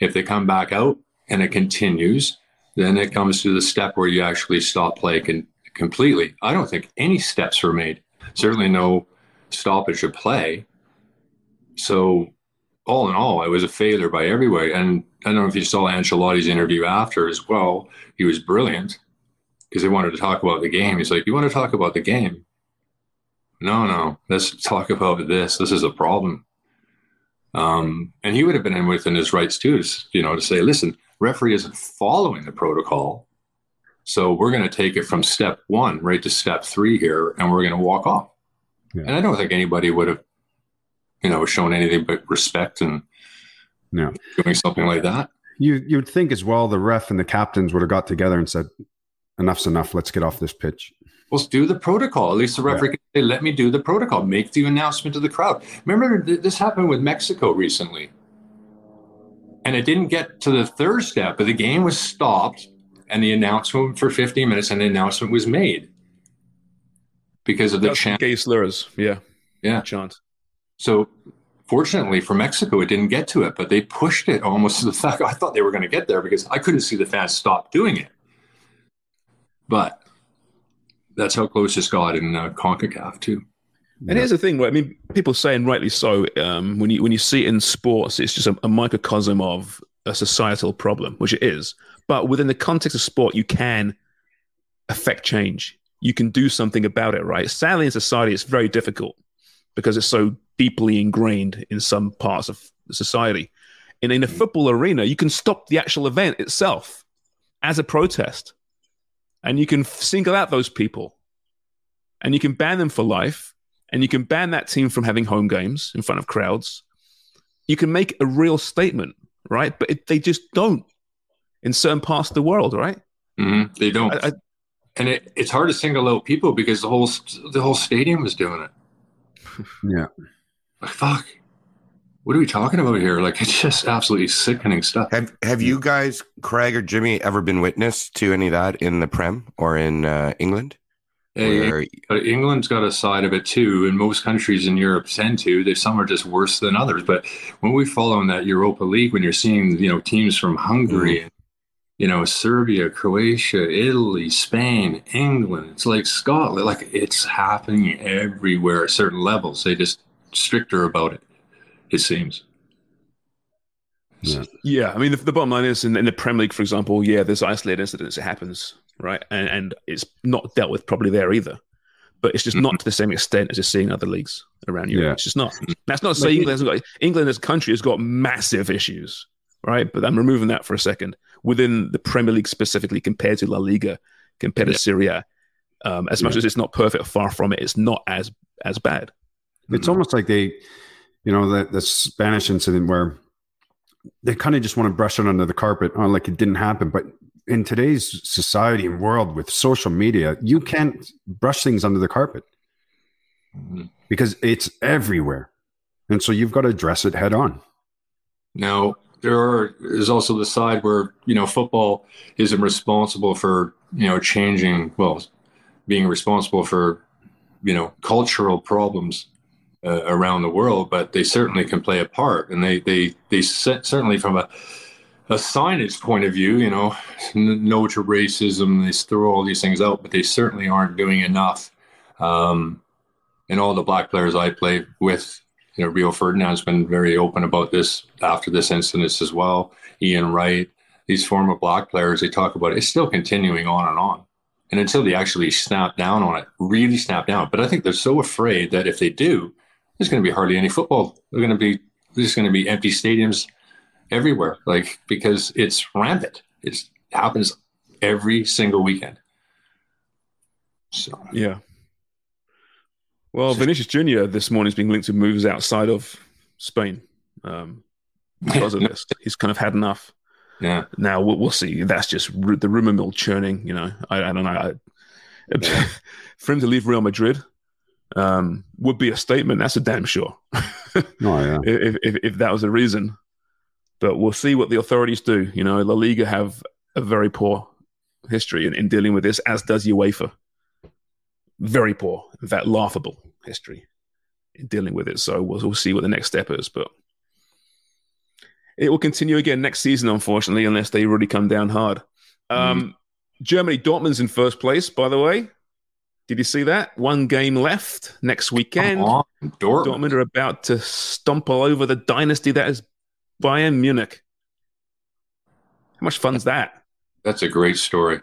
If they come back out and it continues, then it comes to the step where you actually stop play con- completely. I don't think any steps were made. Certainly no stoppage of play. So, all in all, it was a failure by every way. And I don't know if you saw Ancelotti's interview after as well. He was brilliant because they wanted to talk about the game. He's like, "You want to talk about the game? No, no. Let's talk about this. This is a problem." Um, and he would have been in within his rights too, to, you know, to say, listen, referee isn't following the protocol. So we're going to take it from step one right to step three here, and we're going to walk off. Yeah. And I don't think anybody would have, you know, shown anything but respect and No. doing something like that. You you'd think as well the ref and the captains would have got together and said, "Enough's enough. Let's get off this pitch." Well, do the protocol. At least the referee can say, let me do the protocol. Make the announcement to the crowd. Remember, th- this happened with Mexico recently. And it didn't get to the third step, but the game was stopped and the announcement for 15 minutes and the announcement was made because of the chant. gay slurs. Yeah. Yeah. Chant. So, fortunately for Mexico, it didn't get to it, but they pushed it almost to the fact I thought they were going to get there because I couldn't see the fans stop doing it. But that's how close it's got in uh, CONCACAF, too. And here's the thing, right? I mean, people say, and rightly so, um, when you when you see it in sports, it's just a, a microcosm of a societal problem, which it is. But within the context of sport, you can affect change. You can do something about it, right? Sadly, in society, it's very difficult because it's so deeply ingrained in some parts of society. And in a football arena, you can stop the actual event itself as a protest, and you can single out those people, and you can ban them for life and you can ban that team from having home games in front of crowds. You can make a real statement, right? But it, they just don't in certain parts of the world, right? hmm They don't. I, I, and it, it's hard to single out people because the whole the whole stadium is doing it. Yeah. Like fuck, what are we talking about here? Like it's just absolutely sickening stuff. Have Have you guys, Craig or Jimmy, ever been witness to any of that in the Prem or in uh, England? Hey, Where- England's got a side of it too, and most countries in Europe tend to. There's some are just worse than others. But when we follow in that Europa League, when you're seeing you know teams from Hungary, and, you know Serbia, Croatia, Italy, Spain, England, it's like Scotland. Like it's happening everywhere at certain levels. They just stricter about it. It seems. Yeah. Yeah, I mean, the, the bottom line is in, in the Premier League, for example, yeah, there's isolated incidents. It happens, right? And, and it's not dealt with probably there either. But it's just not to the same extent as you're seeing other leagues around Europe. Yeah. It's just not. That's not to say England, hasn't got, England as a country has got massive issues, right? But I'm removing that for a second. Within the Premier League specifically, compared to La Liga, compared to Serie A, um, as much Yeah. as it's not perfect, far from it, it's not as as bad. It's almost like they, you know, the, the Spanish incident where they kind of just want to brush it under the carpet, oh, like it didn't happen. But in today's society and world with social media, you can't brush things under the carpet mm-hmm. because it's everywhere. And so you've got to address it head on. Now, there are, is also the side where, you know, football isn't responsible for, you know, changing, well, being responsible for, you know, cultural problems uh, around the world, but they certainly can play a part. And they, they, they certainly from a, a signage point of view, you know, no to racism, they throw all these things out, but they certainly aren't doing enough. Um, and all the black players I play with, you know, Rio Ferdinand's been very open about this after this incident as well. Ian Wright, these former black players, they talk about it. It's still continuing on and on. And until they actually snap down on it, really snap down. But I think they're so afraid that if they do, there's going to be hardly any football. They're going to be, there's going to be empty stadiums everywhere, like, because it's rampant. It happens every single weekend. So, Yeah. Well, Vinicius Junior this morning is being linked to moves outside of Spain um, because of this. He's kind of had enough. yeah. Now we'll, we'll see. That's just ru- the rumor mill churning. You know, I, I don't know. I, for him to leave Real Madrid um, would be a statement. That's a damn sure. Oh, yeah. if, if if that was a reason. But we'll see what the authorities do. You know, La Liga have a very poor history in, in dealing with this, as does UEFA. Very poor, in fact, laughable history in dealing with it. So we'll, we'll see what the next step is. But it will continue again next season, unfortunately, unless they really come down hard. Um, Germany, Dortmund's in first place, by the way. Did you see that? One game left next weekend. Dortmund. Dortmund are about to stomp all over the dynasty that is Bayern Munich. How much fun's that? That's a great story.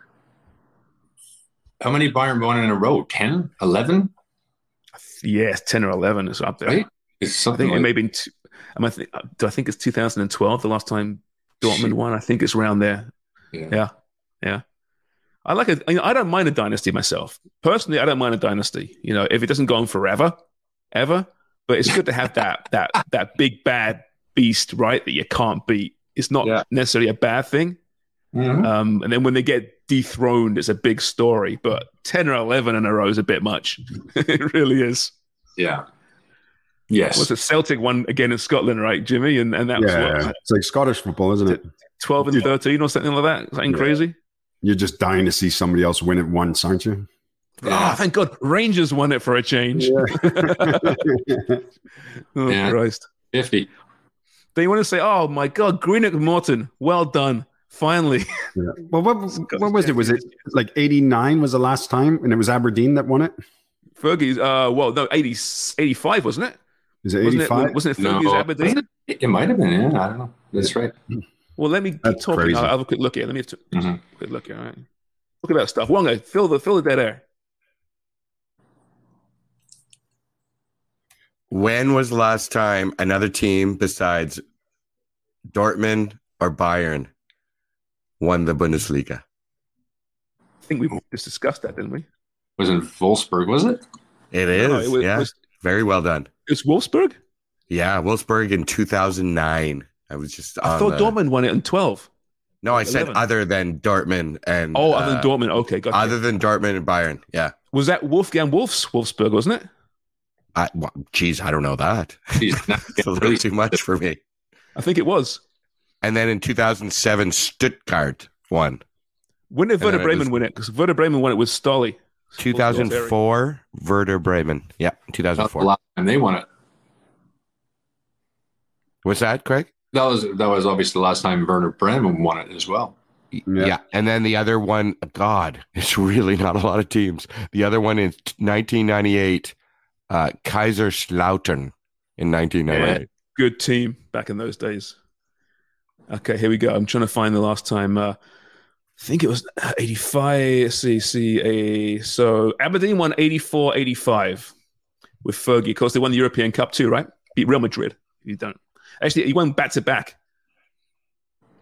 How many Bayern won in a row? 10, 11? Yes, ten or eleven is up there. Right? It's I something think it may have. Two, I th- do I think it's 2012 the last time Dortmund won? I think it's around there. Yeah. Yeah, yeah. I like a. you know, I don't mind a dynasty myself personally. I don't mind a dynasty. You know, if it doesn't go on forever, ever. But it's good to have that that that big bad beast, right? That you can't beat. It's not Yeah. necessarily a bad thing. Mhm. Um, and then when they get dethroned, it's a big story. But ten or eleven in a row is a bit much. it really is. Yeah. Yes. Was the Celtic one again in Scotland, right, Jimmy? And and that was Yeah. what It's like Scottish football, isn't it? twelve and thirteen or something like that. Something Yeah. crazy. You're just dying to see somebody else win it once, aren't you? Oh, thank God, Rangers won it for a change. oh Yeah. Christ! 50. Then you want to say, "Oh my God, Greenock Morton, well done, finally." Yeah. Well, what, what was it? Was it like 89 was the last time and it was Aberdeen that won it? Fergie's, uh, well, no, 80, 85, wasn't it? Is it Wasn't 85? it? Wasn't it No. Fergie's Aberdeen? It, it might have been, yeah. I don't know. That's right. Well, let me keep That's talking. crazy. I'll, have a quick look here. Let me have a Mhm. quick look here. All right. Look at that stuff. Wonga, fill the fill the dead air. When was the last time another team besides Dortmund or Bayern won the Bundesliga? I think we just discussed that, didn't we? Was in Wolfsburg, was it? It is. No, it was, yeah. it was, Very well done. it's Wolfsburg. Yeah. Wolfsburg in 2009. I was just I thought the- Dortmund won it in twelve. No, I said 11. other than Dortmund and. Oh, other than uh, Dortmund. Okay, got Other than Dortmund and Bayern. Yeah. Was that Wolfgang Wolfs Wolfsburg, wasn't it? I, well, geez, I don't know that. Jeez, It's a little too much for me. I think it was. And then in 2007, Stuttgart won. When did And then Werder it Bremen was- win it? Because Werder Bremen won it with Stolly. 2004, Werder Bremen. Yeah, Not the 2004. last time they won it. What's that, Craig? That was that was obviously the last time Werder Bremen won it as well. Yeah. And then the other one, God, it's really not a lot of teams. The other one in 1998, uh, Kaiserslautern in 1998. Good team back in those days. Okay, here we go. I'm trying to find the last time. Uh, I think it was 85. Let's see, see, a, so Aberdeen won 84 85 with Fergie. Of course, they won the European Cup too, right? Beat Real Madrid. You don't. Actually, he won back to back,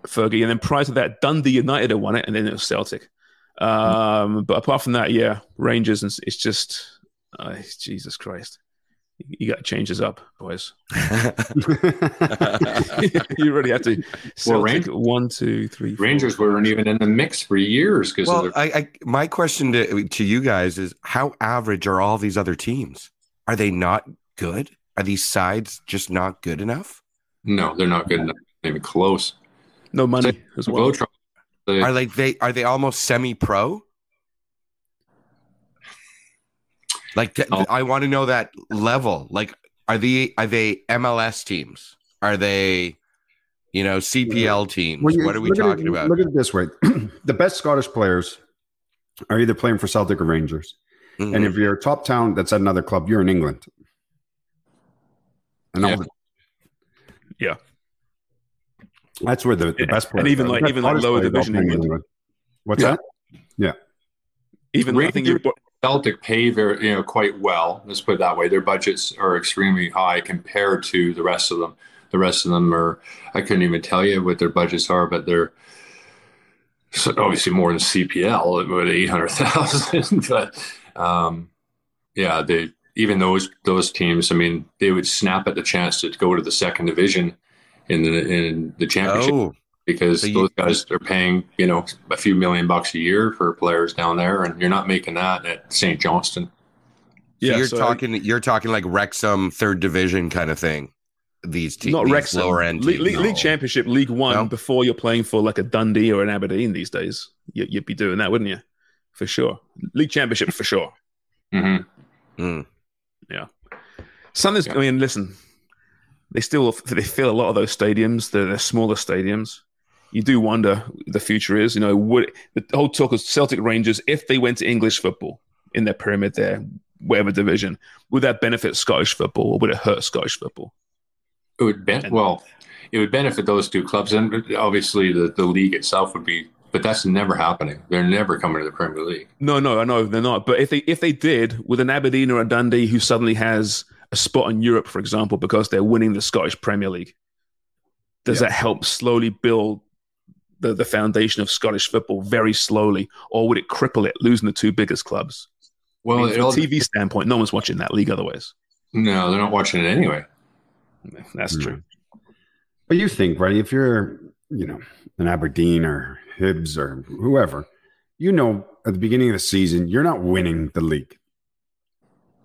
Fergie. And then prior to that, Dundee United had won it, and then it was Celtic. Um, but apart from that, yeah, Rangers, and it's just, uh, Jesus Christ you got to change this up, boys. you really have to. Well, Rangers, one, two, three. Four. Rangers weren't even in the mix for years because. Well, I, I, my question to to you guys is: How average are all these other teams? Are they not good? Are these sides just not good enough? No, they're not good enough. Even close. No money as well. Are like they are they almost semi pro? Like oh. I want to know that level. Like are they are they MLS teams? Are they you know CPL teams? You, what are we talking it, about? Look at it this way: the best Scottish players are either playing for Celtic or Rangers. Mm-hmm. And if you're a top talent that's at another club, you're in England. And yeah. Yeah. That's where the, the best players and even like even like lower division England. England. What's yeah. that? Yeah. Even Rangers, I think you Celtic pay very, you know, quite well. Let's put it that way. Their budgets are extremely high compared to the rest of them. The rest of them are, I couldn't even tell you what their budgets are, but they're so obviously more than CPL at eight hundred thousand. but um, yeah, they even those those teams. I mean, they would snap at the chance to go to the second division in the in the championship. Oh because so you, those guys are paying you know a few million bucks a year for players down there, and you're not making that at St. Johnstone. So yeah, you're so talking. I, you're talking like Wrexham third division kind of thing. These teams, not these Wrexham, lower end league, no. league, championship, League One. No? Before you're playing for like a Dundee or an Aberdeen these days, you, would be doing that, wouldn't you? For sure, league championship for sure. Mm-hmm. Mm. Yeah, something's. Yeah. I mean, listen, they still they fill a lot of those stadiums. They're, they're smaller stadiums you do wonder the future is. You know, would the whole talk of Celtic Rangers if they went to English football in their pyramid there, whatever division, would that benefit Scottish football or would it hurt Scottish football? It would ben- well, it would benefit those two clubs, and obviously the, the league itself would be. But that's never happening. They're never coming to the Premier League. No, no, I know they're not. But if they if they did, with an Aberdeen or a Dundee who suddenly has a spot in Europe, for example, because they're winning the Scottish Premier League, does yeah. that help slowly build the, the foundation of Scottish football very slowly, or would it cripple it, losing the two biggest clubs? Well, I mean, from a TV standpoint, no one's watching that league otherwise. No, they're not watching it anyway. That's mm true. But you think, right? If you're, you know, an Aberdeen or Hibs or whoever, you know, at the beginning of the season, you're not winning the league.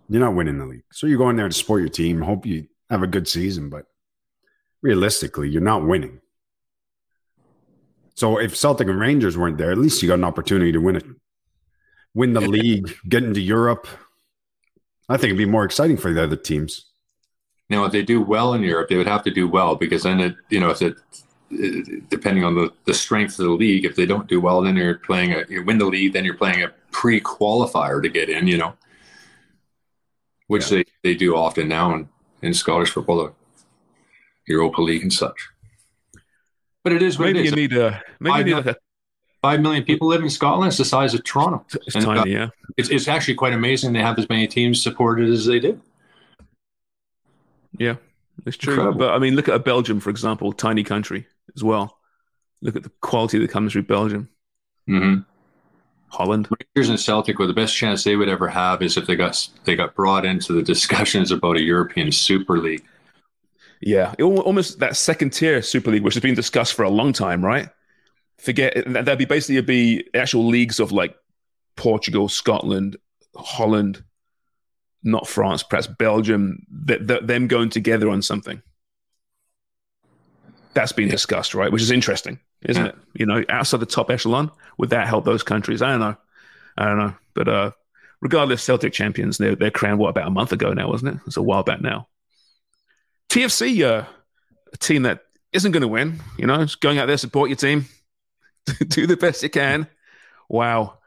You're not winning the league. So you go in there to support your team, hope you have a good season, but realistically, you're not winning. So if Celtic and Rangers weren't there, at least you got an opportunity to win it, win the league, get into Europe. I think it'd be more exciting for the other teams. Now, if they do well in Europe, they would have to do well because then it, you know, if it, depending on the, the strength of the league, if they don't do well, then you're playing a, you win the league, then you're playing a pre-qualifier to get in, you know, which yeah. they, they do often now in, in Scottish football, the Europa League and such. But it is what maybe it is. you need a maybe five, you need like a, five million people live in Scotland. It's the size of Toronto. It's and tiny, uh, yeah. It's, it's actually quite amazing they have as many teams supported as they do. Yeah, it's true. Incredible. But I mean, look at Belgium, for example, tiny country as well. Look at the quality that comes through Belgium. Mm-hmm. Holland. Rangers and Celtic were the best chance they would ever have is if they got they got brought into the discussions about a European Super League. Yeah, it, almost that second tier Super League, which has been discussed for a long time, right? Forget that'd be basically be actual leagues of like Portugal, Scotland, Holland, not France, perhaps Belgium. That, that them going together on something. That's been yeah. discussed, right? Which is interesting, isn't yeah. it? You know, outside the top echelon, would that help those countries? I don't know. I don't know. But uh, regardless, Celtic champions, they're, they're crowned, what, about a month ago now, wasn't it? It's a while back now. TFC, uh, a team that isn't going to win, you know, just going out there, support your team, do the best you can. Wow.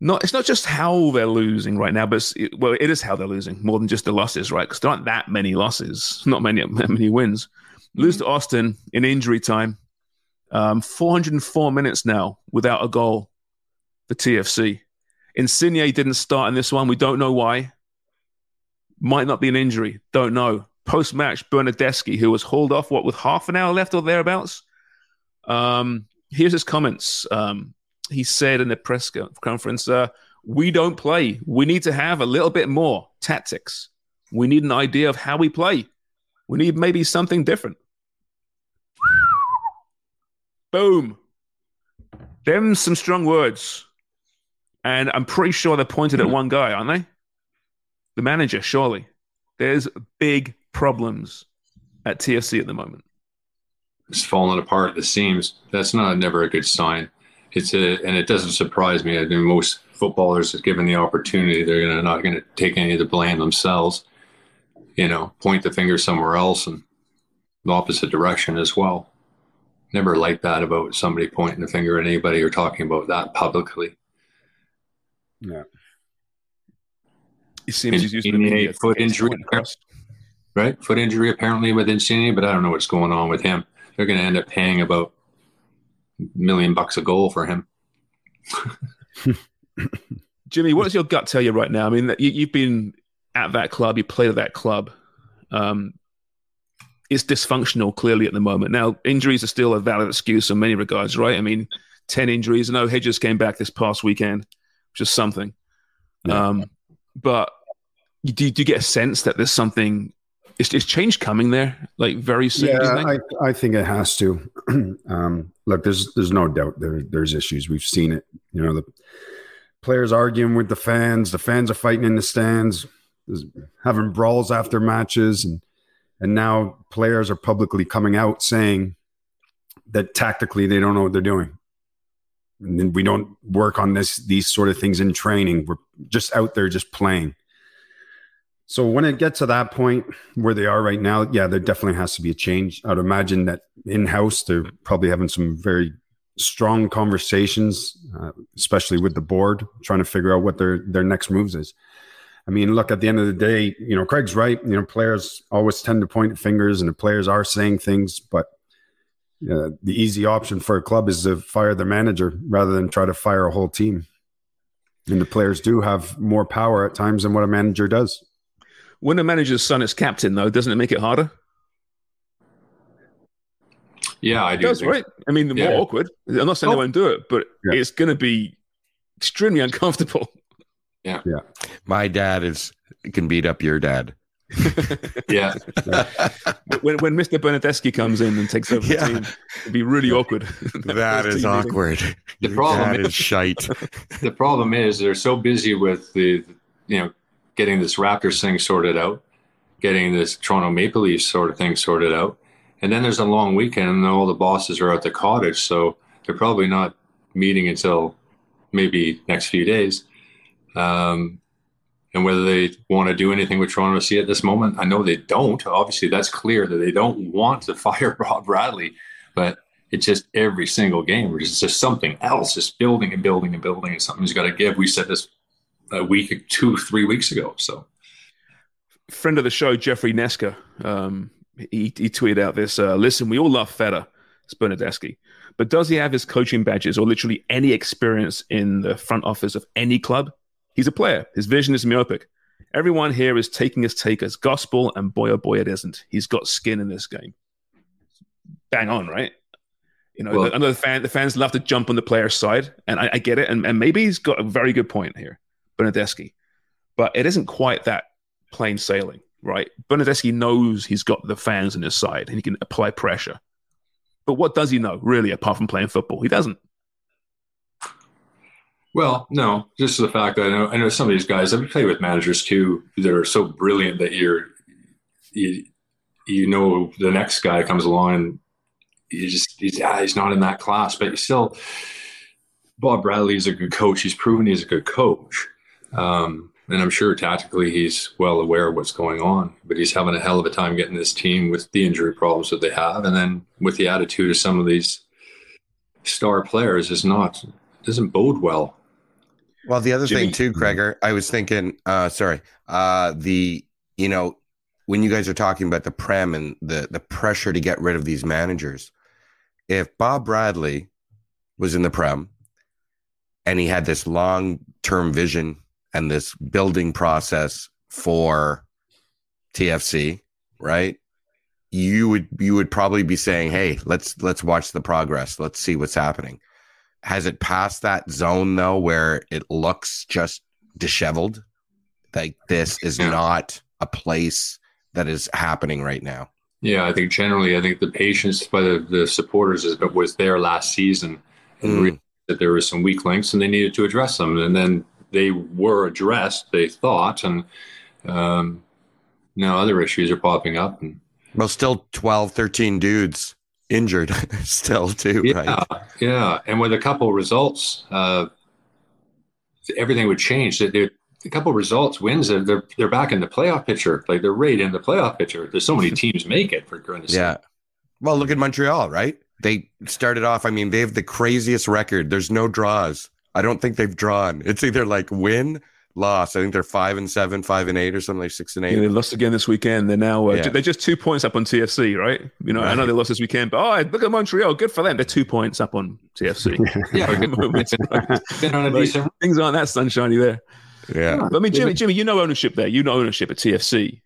Not, it's not just how they're losing right now, but it, well, it is how they're losing more than just the losses, right? Because there aren't that many losses, not many many wins. Lose to Austin in injury time. Um, 404 minutes now without a goal for TFC. Insigne didn't start in this one. We don't know why. Might not be an injury. Don't know. Post match, Bernardeschi, who was hauled off, what, with half an hour left or thereabouts? Um, here's his comments. Um, he said in the press conference, uh, We don't play. We need to have a little bit more tactics. We need an idea of how we play. We need maybe something different. Boom. Them some strong words. And I'm pretty sure they're pointed at hmm. one guy, aren't they? The manager, surely. There's big problems at TFC at the moment. It's falling apart at the seams. That's not never a good sign. It's a, and it doesn't surprise me. I mean, most footballers, given the opportunity, they're gonna, not going to take any of the blame themselves. You know, point the finger somewhere else and the opposite direction as well. Never like that about somebody pointing the finger at anybody or talking about that publicly. Yeah. He seems he's using the foot injury, right? Foot injury apparently with Insigne, but I don't know what's going on with him. They're going to end up paying about a million bucks a goal for him. Jimmy, what does your gut tell you right now? I mean, you, you've been at that club, you played at that club. Um, it's dysfunctional clearly at the moment. Now, injuries are still a valid excuse in many regards, right? I mean, 10 injuries. Know Hedges came back this past weekend, which is something. Um, but you, do, do you get a sense that there's something, is, is change coming there like very soon? Yeah, think? I, I think it has to. um, look, there's there's no doubt there there's issues. We've seen it. You know, the players arguing with the fans. The fans are fighting in the stands, having brawls after matches, and and now players are publicly coming out saying that tactically they don't know what they're doing. And we don't work on this these sort of things in training. We're just out there just playing. So when it gets to that point where they are right now, yeah, there definitely has to be a change. I'd imagine that in house they're probably having some very strong conversations, uh, especially with the board, trying to figure out what their their next moves is. I mean, look at the end of the day, you know, Craig's right. You know, players always tend to point fingers, and the players are saying things, but uh, the easy option for a club is to fire the manager rather than try to fire a whole team. And the players do have more power at times than what a manager does. when the manager's son is captain, though, doesn't it make it harder? Yeah, I It do. does, think right? I mean, the more Yeah. awkward. I'm not saying they Oh. won't do it, but Yeah. it's going to be extremely uncomfortable. My dad is can beat up your dad. Yeah, when when Mr. Bernardeschi comes in and takes over Yeah. the team, it'd be really awkward. That is team meeting. awkward. The problem dad is- is shite. the problem is they're so busy with the, you know, getting this Raptors thing sorted out, getting this Toronto Maple Leafs sort of thing sorted out, and then there's a long weekend and all the bosses are at the cottage, so they're probably not meeting until maybe next few days. Um, and whether they want to do anything with Toronto FC at this moment, I know they don't. Obviously, that's clear that they don't want to fire Bob Bradley, but it's just every single game it's just something else, just building and building and building, and something's got to give. We said this a week, two, three weeks ago. So Friend of the show, Jeffrey Neska, um, he, he tweeted out this uh, Listen, we all love Fede, it's Bernardeschi, but does he have his coaching badges or literally any experience in the front office of any club? He's a player. His vision is myopic. Everyone here is taking his take as gospel, and boy, oh boy, it isn't. He's got skin in this game. Bang on, right? You know, Well- I know the, fan, the fans love to jump on the player's side, and I, I get it. And, and maybe he's got a very good point here, Bernardeschi. But it isn't quite that plain sailing, right? Bernardeschi knows he's got the fans on his side and he can apply pressure. But what does he know, really, apart from playing football? He doesn't. Well, no, just the fact that I know, I know some of these guys. I've played with managers too that are so brilliant that you're, you, you know, the next guy comes along and just he's ah, he's not in that class, but still, Bob Bradley is a good coach. He's proven he's a good coach, um, and I'm sure tactically he's well aware of what's going on. But he's having a hell of a time getting this team with the injury problems that they have, and then with the attitude of some of these star players is not doesn't bode well. Well, the other Jimmy. thing too, Gregor, I was thinking, uh, sorry, uh, the, you know, when you guys are talking about the prem and the the pressure to get rid of these managers, if Bob Bradley was in the prem and he had this long term vision and this building process for TFC, right? You would you would probably be saying, "Hey, let's let's watch the progress. Let's see what's happening." Has it passed that zone though, where it looks just disheveled? Like this is Yeah. not a place that is happening right now. Yeah, I think generally, I think the patience by the, the supporters is, but was there last season and Mm. that there were some weak links and they needed to address them. And then they were addressed, they thought, and um, now other issues are popping up. And Well, still 12, 13 dudes injured still too, yeah, right? yeah, and with a couple results, uh, everything would change. That a couple results, wins, they're they're back in the playoff picture. Like they're right in the playoff picture. There's so many teams make it for goodness. sake. Yeah. Well, look at Montreal, right? They started off, I mean, they have the craziest record. There's no draws. I don't think they've drawn. It's either like win, loss. I think they're five and seven, five and eight, or something like six and Yeah, eight. they lost again this weekend. They're now uh, Yeah. they're just two points up on TFC, right? You know, I know they lost this weekend, but oh, look at Montreal. Good for them. They're two points up on TFC. Yeah, At the moment, right? been on a Like, decent things aren't that sunshiny there. Yeah. But I mean, Jimmy, Jimmy, you know ownership there. You know ownership at TFC.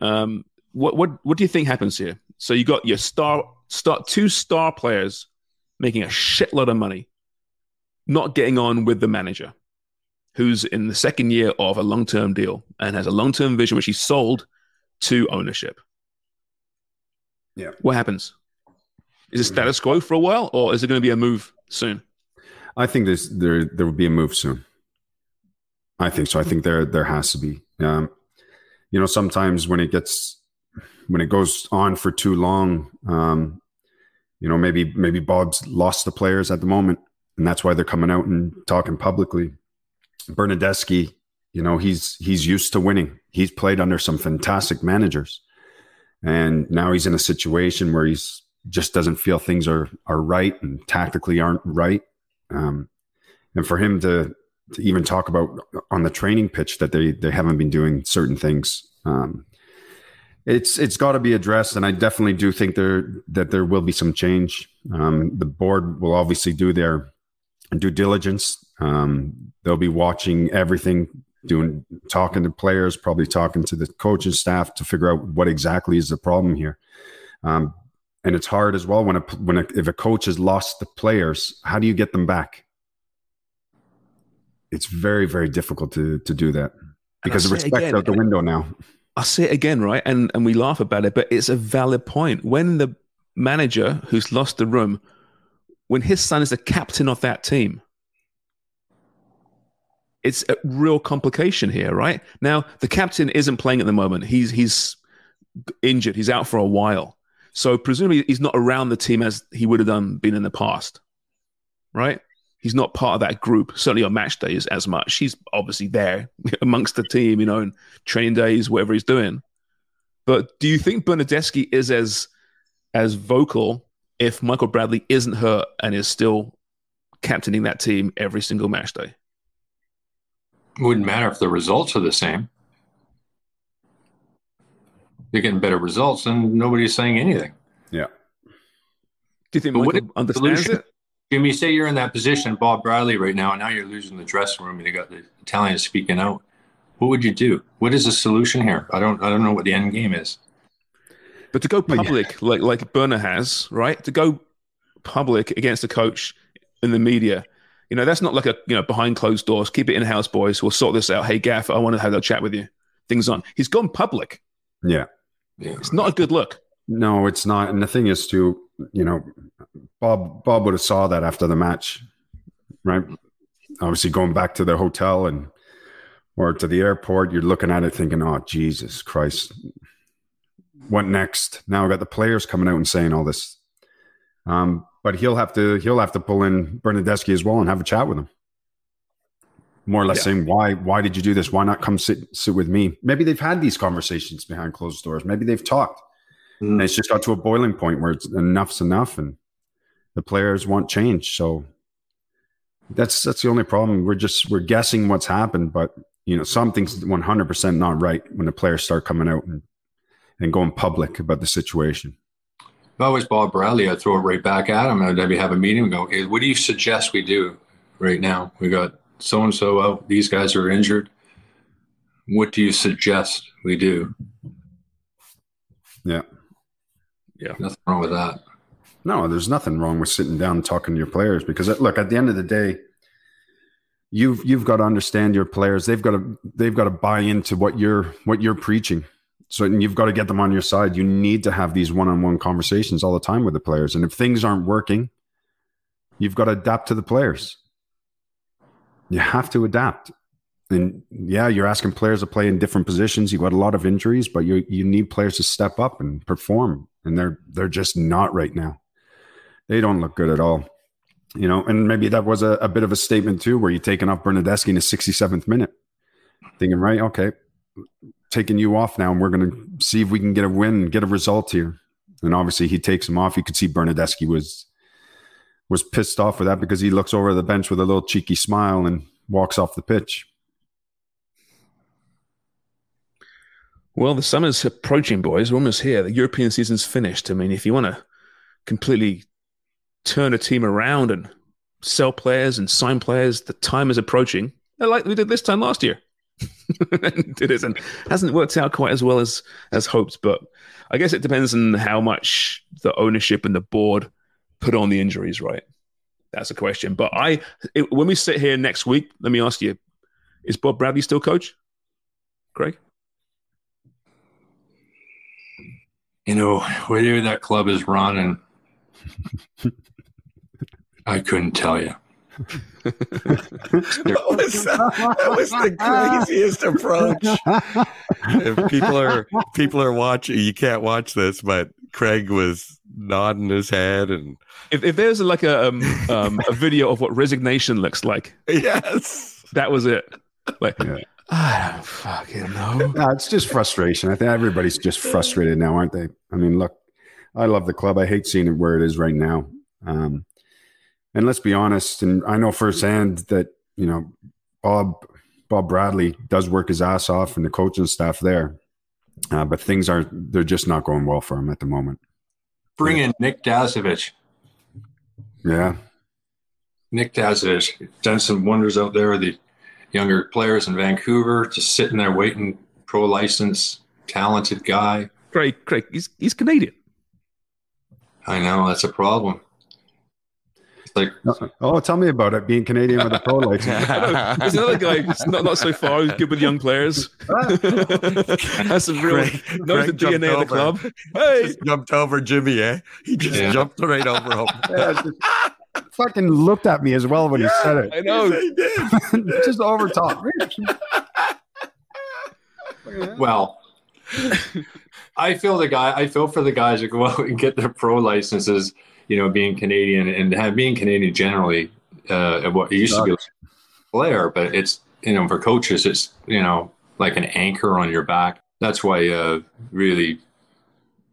Um, what what what do you think happens here? So you got your star star two star players making a shitload of money, not getting on with the manager, who's in the second year of a long term deal and has a long term vision which he sold to ownership. Yeah. What happens? Is it status quo for a while, or is it going to be a move soon? I think there's there there will be a move soon. I think so. I think there there has to be. Um, you know, sometimes when it gets when it goes on for too long, um, you know, maybe maybe Bob's lost the players at the moment, and that's why they're coming out and talking publicly. Bernardeschi, you know, he's he's used to winning. He's played under some fantastic managers, and now he's in a situation where he's just doesn't feel things are are right and tactically aren't right. Um, and for him to to even talk about on the training pitch that they they haven't been doing certain things, um, it's it's got to be addressed. And I definitely do think there that there will be some change. Um, the board will obviously do their due diligence. Um, they'll be watching everything, doing talking to players, probably talking to the coaching staff to figure out what exactly is the problem here. Um, and it's hard as well when a when a, if a coach has lost the players, how do you get them back? It's very very difficult to to do that because the respect again, out the window now. I'll say it again, right? And and we laugh about it, but it's a valid point. When the manager who's lost the room, when his son is the captain of that team, it's a real complication here, right? Now the captain isn't playing at the moment. He's he's injured. He's out for a while. So presumably he's not around the team as he would have done been in the past, right? He's not part of that group. Certainly on match days as much. He's obviously there amongst the team, you know, and training days, whatever he's doing. But do you think Bernardeschi is as as vocal if Michael Bradley isn't hurt and is still captaining that team every single match day? wouldn't matter if the results are the same. You're getting better results, and nobody's saying anything. Yeah. Do you think But Michael is the understands solution? it? Jimmy, say you're in that position, Bob Bradley, right now, and now you're losing the dressing room, and you got the Italians speaking out. What would you do? What is the solution here? I don't. I don't know what the end game is. But to go Well, yeah. public, like like Burner has, right? To go public against the coach in the media, you know, that's not like a you know behind closed doors. Keep it in house, boys. We'll sort this out. Hey, Gaff, I want to have a chat with you. Things on. He's gone public. Yeah. Yeah. It's not a good look. No, it's not. And the thing is, too, you know, Bob Bob would have saw that after the match, right? Obviously, going back to the hotel and or to the airport, you're looking at it thinking, "Oh, Jesus Christ, what next?" Now I got the players coming out and saying all this. Um, but he'll have to he'll have to pull in Bernardeschi as well and have a chat with him. More or less Yeah. saying, "Why why did you do this? Why not come sit sit with me?" Maybe they've had these conversations behind closed doors. Maybe they've talked. And it's just got to a boiling point where it's enough's enough and the players want change. So that's that's the only problem. We're just we're guessing what's happened, but you know, something's one hundred percent not right when the players start coming out and and going public about the situation. If I was Bob Bradley, I'd throw it right back at him. I'd maybe have a meeting and go, okay, what do you suggest we do right now? We got so and so out. These guys are injured. What do you suggest we do? Yeah. Yeah. Nothing wrong with that. No, there's nothing wrong with sitting down and talking to your players because look, at the end of the day, you've you've got to understand your players. They've got to they've got to buy into what you're what you're preaching. So you've got to get them on your side. You need to have these one-on-one conversations all the time with the players. And if things aren't working, you've got to adapt to the players. You have to adapt. And yeah, you're asking players to play in different positions. You've got a lot of injuries, but you you need players to step up and perform. And they're they're just not right now. They don't look good at all. You know, and maybe that was a, a bit of a statement too, where you're taking off Bernardeschi in the 67th minute, thinking, right, okay, taking you off now, and we're going to see if we can get a win, get a result here. And obviously, he takes him off. You could see Bernardeschi was was pissed off with that because he looks over the bench with a little cheeky smile and walks off the pitch. Well, the summer's approaching, boys. We're almost here. The European season's finished. I mean, if you want to completely turn a team around and sell players and sign players, the time is approaching. Like we did this time last year. it isn't hasn't worked out quite as well as as hoped, but I guess it depends on how much the ownership and the board put on the injuries. Right, that's a question. But I, it, when we sit here next week, let me ask you: Is Bob Bradley still coach? Craig? You know, where that club is running, I couldn't tell you. That, was, that was the craziest approach. if people are people are watching, you can't watch this, but Craig was nodding his head, and if, if there's like a um, um, a video of what resignation looks like, yes, that was it. Like, Yeah. I don't fucking know. No, it's just frustration. I think everybody's just frustrated now, aren't they? I mean, look, I love the club. I hate seeing it where it is right now. Um, and let's be honest, and I know firsthand that you know Bob Bob Bradley does work his ass off, and the coaching staff there, uh, but things are they're just not going well for him at the moment. Bring in Nick Dasovic. Yeah, Nick Dasovic done some wonders out there with the younger players in Vancouver, just sitting there waiting, pro license, talented guy. Craig, Craig, he's he's Canadian. I know that's a problem. It's like Oh, tell me about it. Being Canadian with a pro license. There's another guy who's not, not so far, who's good with young players. That's some real Craig- knows the Craig jumped DNA of the club. Hey, just jumped over Jimmy. Eh? He just Yeah. jumped right over him. Yeah, just fucking looked at me as well when he said it. I know. He did. just over top. well. I feel the guy. I feel for the guys that go out and get their pro licenses. You know, being Canadian and have being Canadian generally. Uh, what it used to be like a player, but it's you know for coaches, it's you know like an anchor on your back. That's why uh, really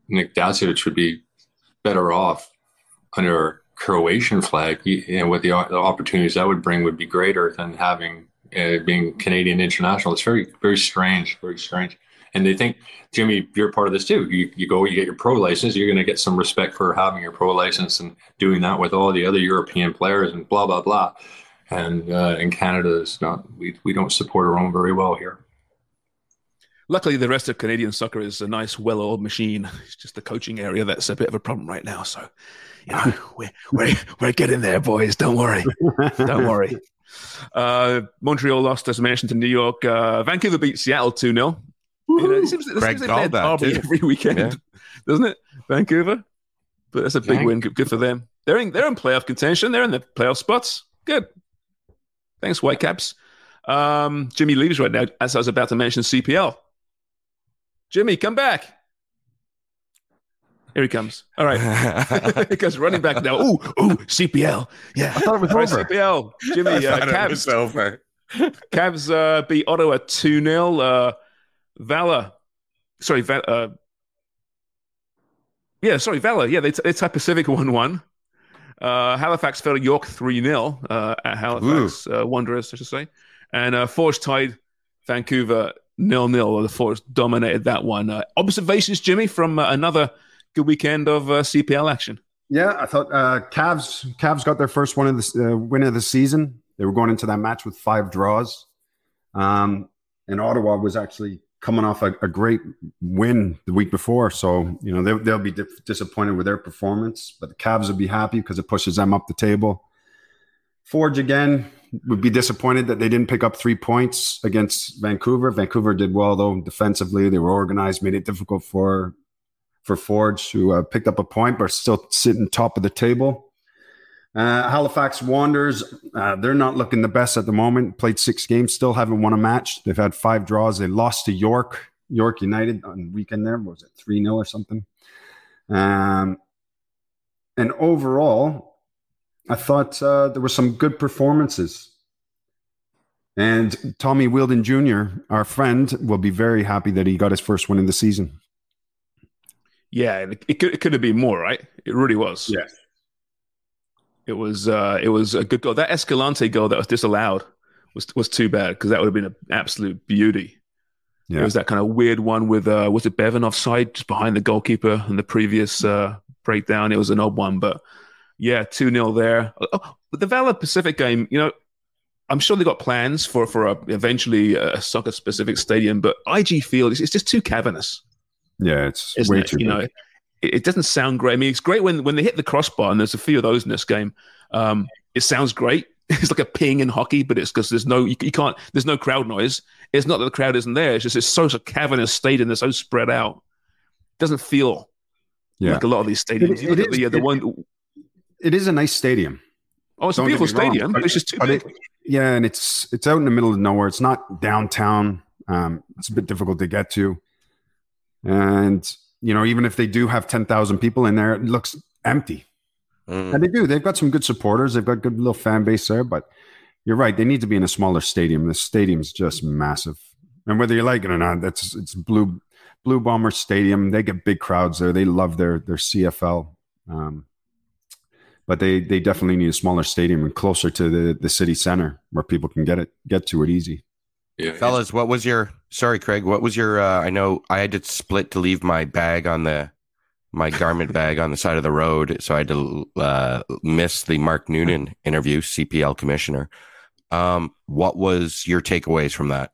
Nick Dacic would be better off under a Croatian flag. You you know, with the, the opportunities that would bring would be greater than having uh, being Canadian international. It's very very strange, very strange. And they think, Jimmy, you're part of this too. You, you go, you get your pro license, you're going to get some respect for having your pro license and doing that with all the other European players and blah, blah, blah. And uh, in Canada, it's not, we, we don't support our own very well here. Luckily, the rest of Canadian soccer is a nice, well-oiled machine. It's just the coaching area that's a bit of a problem right now. So, you know, we're we're, we're getting there, boys. Don't worry. Don't worry. Uh, Montreal lost, as I mentioned, to New York. Uh, Vancouver beat Seattle 2 0. You know, it seems, it Craig seems like called they're that, derby too. every weekend, Yeah. doesn't it? Vancouver. But that's a big Yeah. win. Good, good for them. They're in, they're in playoff contention. They're in the playoff spots. Good. Thanks, Whitecaps. Um, Jimmy leaves right now, as I was about to mention CPL. Jimmy, come back. Here he comes. All right. he goes running back now. Ooh, ooh, CPL. Yeah. I thought it was All right, over. CPL. Jimmy, uh, I thought it was Cavs. Cavs uh, beat Ottawa 2 0. Uh, Valor, sorry, Va- uh, yeah, sorry, Valor. Yeah, they, they tied Pacific 1 1. Uh, Halifax fell to York 3 0 uh, at Halifax uh, Wanderers, I should say. And uh, Forge tied Vancouver nil nil. The Force dominated that one. Uh, observations, Jimmy, from uh, another good weekend of uh, CPL action. Yeah, I thought uh, Cavs Cavs got their first one of the uh, win of the season. They were going into that match with five draws, um, and Ottawa was actually coming off a, a, great win the week before. So you know they, they'll be di- disappointed with their performance, but the Cavs will be happy because it pushes them up the table. Forge again would be disappointed that they didn't pick up three points against Vancouver. Vancouver did well though defensively; they were organized, made it difficult for for Forge, who uh, picked up a point but still sitting top of the table. Uh, Halifax Wanderers, uh, they're not looking the best at the moment. Played six games, still haven't won a match. They've had five draws. They lost to York, York United on weekend there. was it 3 0 or something? Um, and overall, I thought uh, there were some good performances. And Tommy Wheeldon Jr., our friend, will be very happy that he got his first win in the season. Yeah, it could, it could have been more, right? It really was. Yes. It was uh, it was a good goal. That Escalante goal that was disallowed was was too bad because that would have been an absolute beauty. Yeah. It was that kind of weird one with uh, was it Bevan offside just behind the goalkeeper in the previous uh, breakdown. It was an odd one, but yeah, two 0 there. Oh, but the Valor Pacific game, you know, I'm sure they got plans for for a, eventually a soccer specific stadium, but IG Field is it's just too cavernous. Yeah, it's way it? too. You big. know, it, doesn't sound great. I mean, it's great when when they hit the crossbar, and there's a few of those in this game. Um, it sounds great. It's like a ping in hockey, but it's because there's no you, you, can't there's no crowd noise. It's not that the crowd isn't there. It's just it's so, so cavernous stadium. They're so spread out. It doesn't feel yeah. like a lot of these stadiums. It, it is, the, the one. It is a nice stadium. Oh, it's Don't a beautiful stadium, but, but, it's just too big. It, yeah, and it's it's out in the middle of nowhere. It's not downtown. Um, it's a bit difficult to get to, and you know, even if they do have 10,000 people in there, it looks empty. Mm. And they do. They've got some good supporters. They've got a good little fan base there, but you're right. They need to be in a smaller stadium. The stadium's just massive. And whether you like it or not, that's it's blue blue bomber stadium. They get big crowds there. They love their their CFL. Um, but they they definitely need a smaller stadium and closer to the the city center where people can get it get to it easy. Yeah, fellas, what was your sorry, Craig? What was your? Uh, I know I had to split to leave my bag on the my garment bag on the side of the road, so I had to uh, miss the Mark Noonan interview, CPL commissioner. Um, what was your takeaways from that?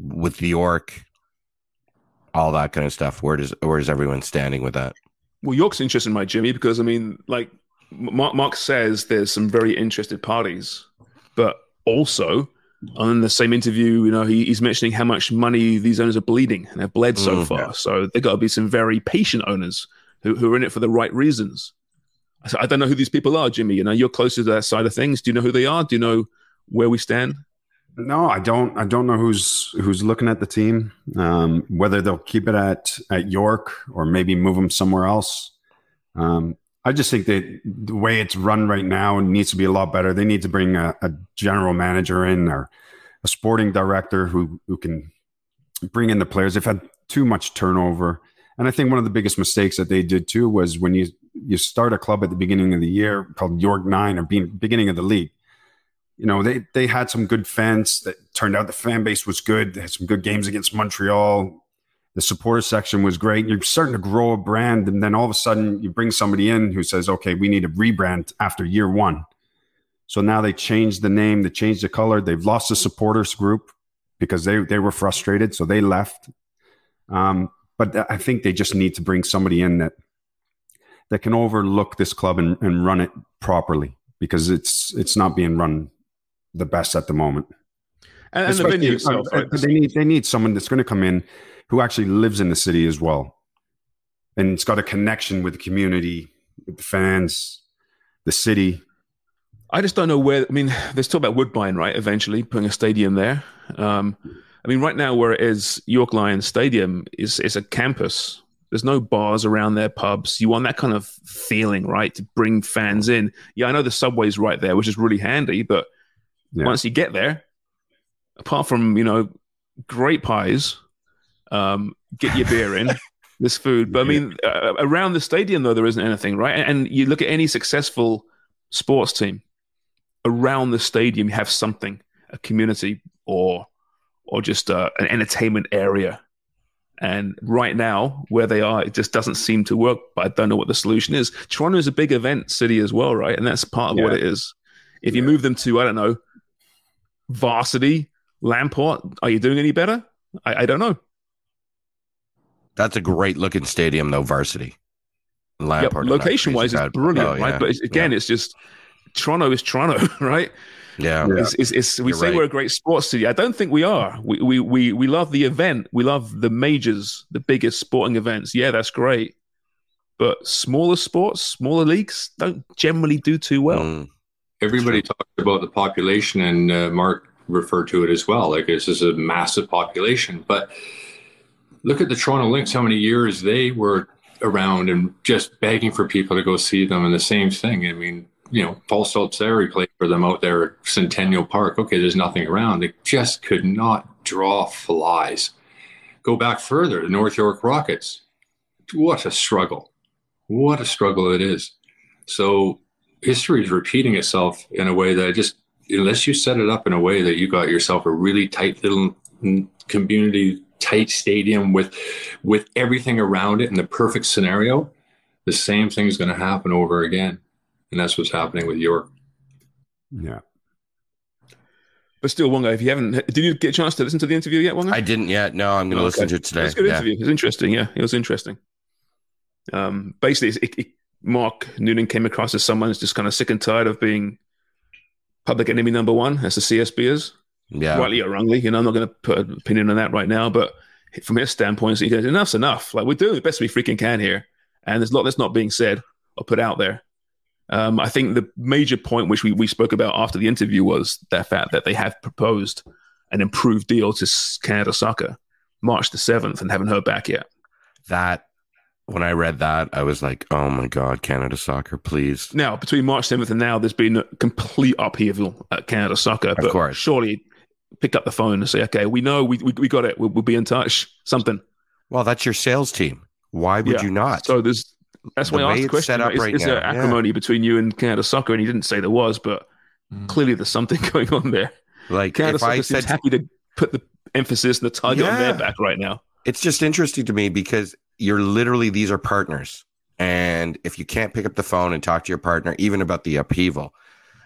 With the York, all that kind of stuff. Where does where is everyone standing with that? Well, York's interesting, my Jimmy, because I mean, like Mark, Mark says there's some very interested parties, but also on the same interview, you know, he, he's mentioning how much money these owners are bleeding and have bled so mm, far. Yeah. So they've got to be some very patient owners who, who are in it for the right reasons. So I don't know who these people are, Jimmy. You know, you're closer to that side of things. Do you know who they are? Do you know where we stand? No, I don't. I don't know who's who's looking at the team. Um, whether they'll keep it at at York or maybe move them somewhere else. Um, I just think that the way it's run right now needs to be a lot better. They need to bring a, a general manager in or a sporting director who who can bring in the players. They've had too much turnover, and I think one of the biggest mistakes that they did too was when you you start a club at the beginning of the year called York Nine or being beginning of the league. You know they they had some good fans that turned out the fan base was good. They had some good games against Montreal the supporter section was great. You're starting to grow a brand, and then all of a sudden you bring somebody in who says, "Okay, we need a rebrand after year one." So now they changed the name, they changed the color. They've lost the supporters group because they they were frustrated, so they left. Um, but I think they just need to bring somebody in that that can overlook this club and, and run it properly because it's it's not being run the best at the moment. And, and the venue itself, uh, right? they need they need someone that's going to come in who actually lives in the city as well. And it's got a connection with the community, with the fans, the city. I just don't know where. I mean, there's talk about Woodbine, right? Eventually putting a stadium there. Um, I mean, right now where it is, York Lions Stadium is is a campus. There's no bars around there, pubs. You want that kind of feeling, right, to bring fans in. Yeah, I know the subway's right there, which is really handy. But yeah. once you get there, apart from you know great pies, um, get your beer in. this food, but I mean, uh, around the stadium though, there isn't anything, right? And, and you look at any successful sports team around the stadium, you have something. a community or or just uh, an entertainment area. And right now, where they are, it just doesn't seem to work. But I don't know what the solution is. Toronto is a big event city as well, right? And that's part of what it is. If you move them to, I don't know, Varsity, Lamport, are you doing any better? I, I don't know. That's a great looking stadium, though. Varsity. Yep, Lamport, I'm not location wise, crazy it's brilliant, Oh, right? But it's, again, it's just Toronto is Toronto, right? yeah, It's, it's, it's, we You're say right. we're a great sports city. I don't think we are. We, we we we love the event. We love the majors, the biggest sporting events. Yeah, that's great. But smaller sports, smaller leagues don't generally do too well. Mm. Everybody talks about the population, and uh, Mark referred to it as well. Like this is a massive population, but look at the Toronto Lynx. How many years they were around and just begging for people to go see them, and the same thing. I mean, you know, Paul Stalteri played for them out there at Centennial Park. Okay, there's nothing around. They just could not draw flies. Go back further, the North York Rockets. What a struggle! What a struggle it is. So history is repeating itself in a way that just unless you set it up in a way that you got yourself a really tight little mm, community tight stadium with with everything around it in the perfect scenario the same thing is going to happen over again and that's what's happening with york Yeah. But still, Wonga, if you haven't, did you get a chance to listen to the interview yet, Wonga? I didn't yet. No, I'm going to Oh, listen okay. to it today. It was a good Yeah. interview. It was interesting. Yeah, it was interesting. Um, basically, it, it, Mark Noonan came across as someone who's just kind of sick and tired of being public enemy number one, as the CSB is. Yeah. Rightly or wrongly, you know, I'm not going to put an opinion on that right now, but from his standpoint, he goes, enough's enough. Like, we're doing the best we freaking can here. And there's a lot that's not being said or put out there. Um, I think the major point which we, we spoke about after the interview was the fact that they have proposed an improved deal to Canada Soccer March the 7th and haven't heard back yet. That when I read that, I was like, "Oh my god, Canada Soccer, please!" Now, between March 7th and now, there's been a complete upheaval at Canada Soccer. but course. surely pick up the phone and say, okay, we know we, we, we got it. We'll, we'll be in touch. Something. Well, that's your sales team. Why would Yeah. you not? So there's that's The why I way asked the question. set up right? Is, right is there now, yeah. acrimony between you and Canada Soccer? And he didn't say there was, but mm. clearly there's something going on there. like Canada if Soccer I said happy to put the emphasis and the target on their back right now. it's just interesting to me because you're literally these are partners and if you can't pick up the phone and talk to your partner even about the upheaval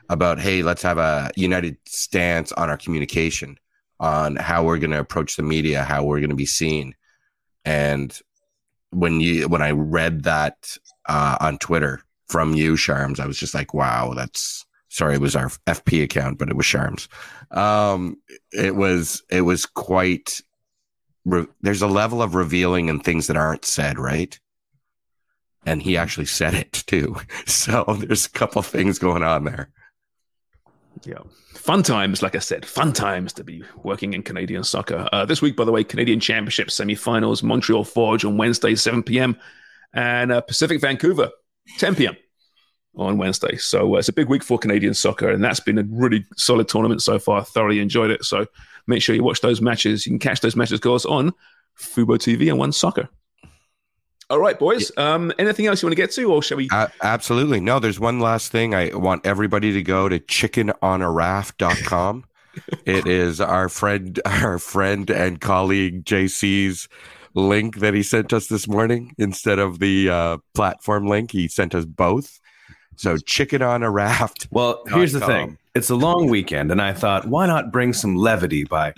about hey let's have a united stance on our communication on how we're going to approach the media how we're going to be seen and when you when i read that uh, on twitter from you sharms i was just like wow that's sorry it was our fp account but it was sharms um it was it was quite re- there's a level of revealing and things that aren't said, right? And he actually said it too. So there's a couple things going on there. Yeah. Fun times, like I said, fun times to be working in Canadian soccer. Uh, this week, by the way, Canadian Championship semi-finals, Montreal Forge on Wednesday, 7 p.m. and uh, Pacific Vancouver, 10 p.m. on Wednesday. So uh, it's a big week for Canadian soccer, and that's been a really solid tournament so far. Thoroughly enjoyed it. So make sure you watch those matches. You can catch those matches, of course, on Fubo TV and One Soccer. All right, boys. Um, anything else you want to get to, or shall we? Uh, absolutely. No, there's one last thing. I want everybody to go to chickenonaraft.com. it is our friend, our friend and colleague JC's link that he sent us this morning instead of the uh, platform link. He sent us both. So chicken on a raft. Well, here's the thing. It's a long weekend, and I thought, why not bring some levity by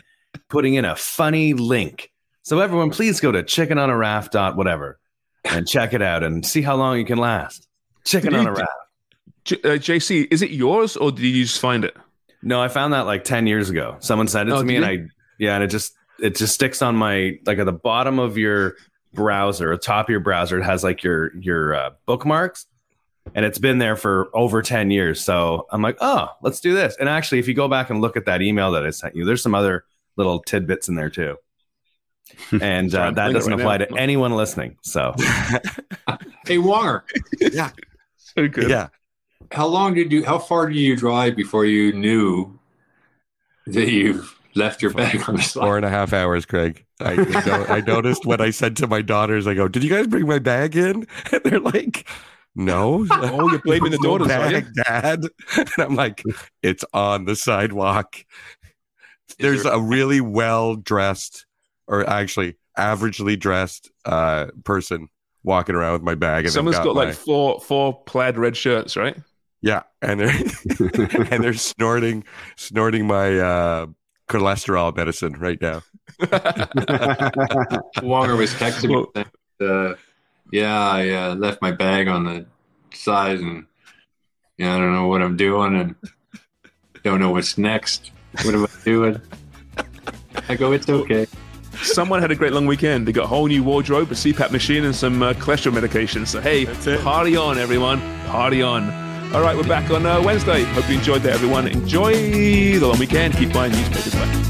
putting in a funny link? So everyone, please go to chicken on a raft dot whatever and check it out and see how long you can last. Chicken Did on you- a raft. J- uh, JC, is it yours, or did you just find it? No, I found that like 10 years ago. Someone sent it Oh, to me and I yeah, and it just it just sticks on my like at the bottom of your browser, top of your browser, it has like your your uh, bookmarks. And it's been there for over 10 years. So I'm like, oh, let's do this. And actually, if you go back and look at that email that I sent you, there's some other little tidbits in there too. And uh, that doesn't right apply now. to anyone listening. So hey wonger Yeah. So good. Yeah. how long did you how far did you drive before you knew that you left your bag on the Four side and a half hours, Craig. I, I, noticed when I said to my daughters, I go, Did you guys bring my bag in? And they're like, No. Oh, you're blaming the daughters, are you? bag, Dad. And I'm like, It's on the sidewalk. there's there- a really well dressed, or actually averagely dressed uh, person walking around with my bag. And Someone's got, my- like four four plaid red shirts, right? yeah, and they're and they're snorting snorting my uh, cholesterol medicine right now. Wonger was texting me. saying, Uh, yeah, I uh, left my bag on the side, and yeah, I don't know what I'm doing, and don't know what's next. What am I doing? I go, it's okay. Someone had a great long weekend. They got a whole new wardrobe, a CPAP machine, and some uh, cholesterol medication. So hey, party on, everyone! Party on! All right, we're back on uh, Wednesday. Hope you enjoyed that, everyone. Enjoy the long weekend. Keep buying newspapers. Bye.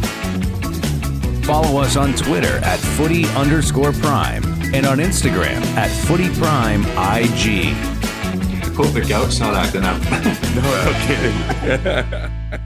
Follow us on Twitter at footy underscore prime and on Instagram at footy prime IG. Hope the gout's not acting up. no, no kidding.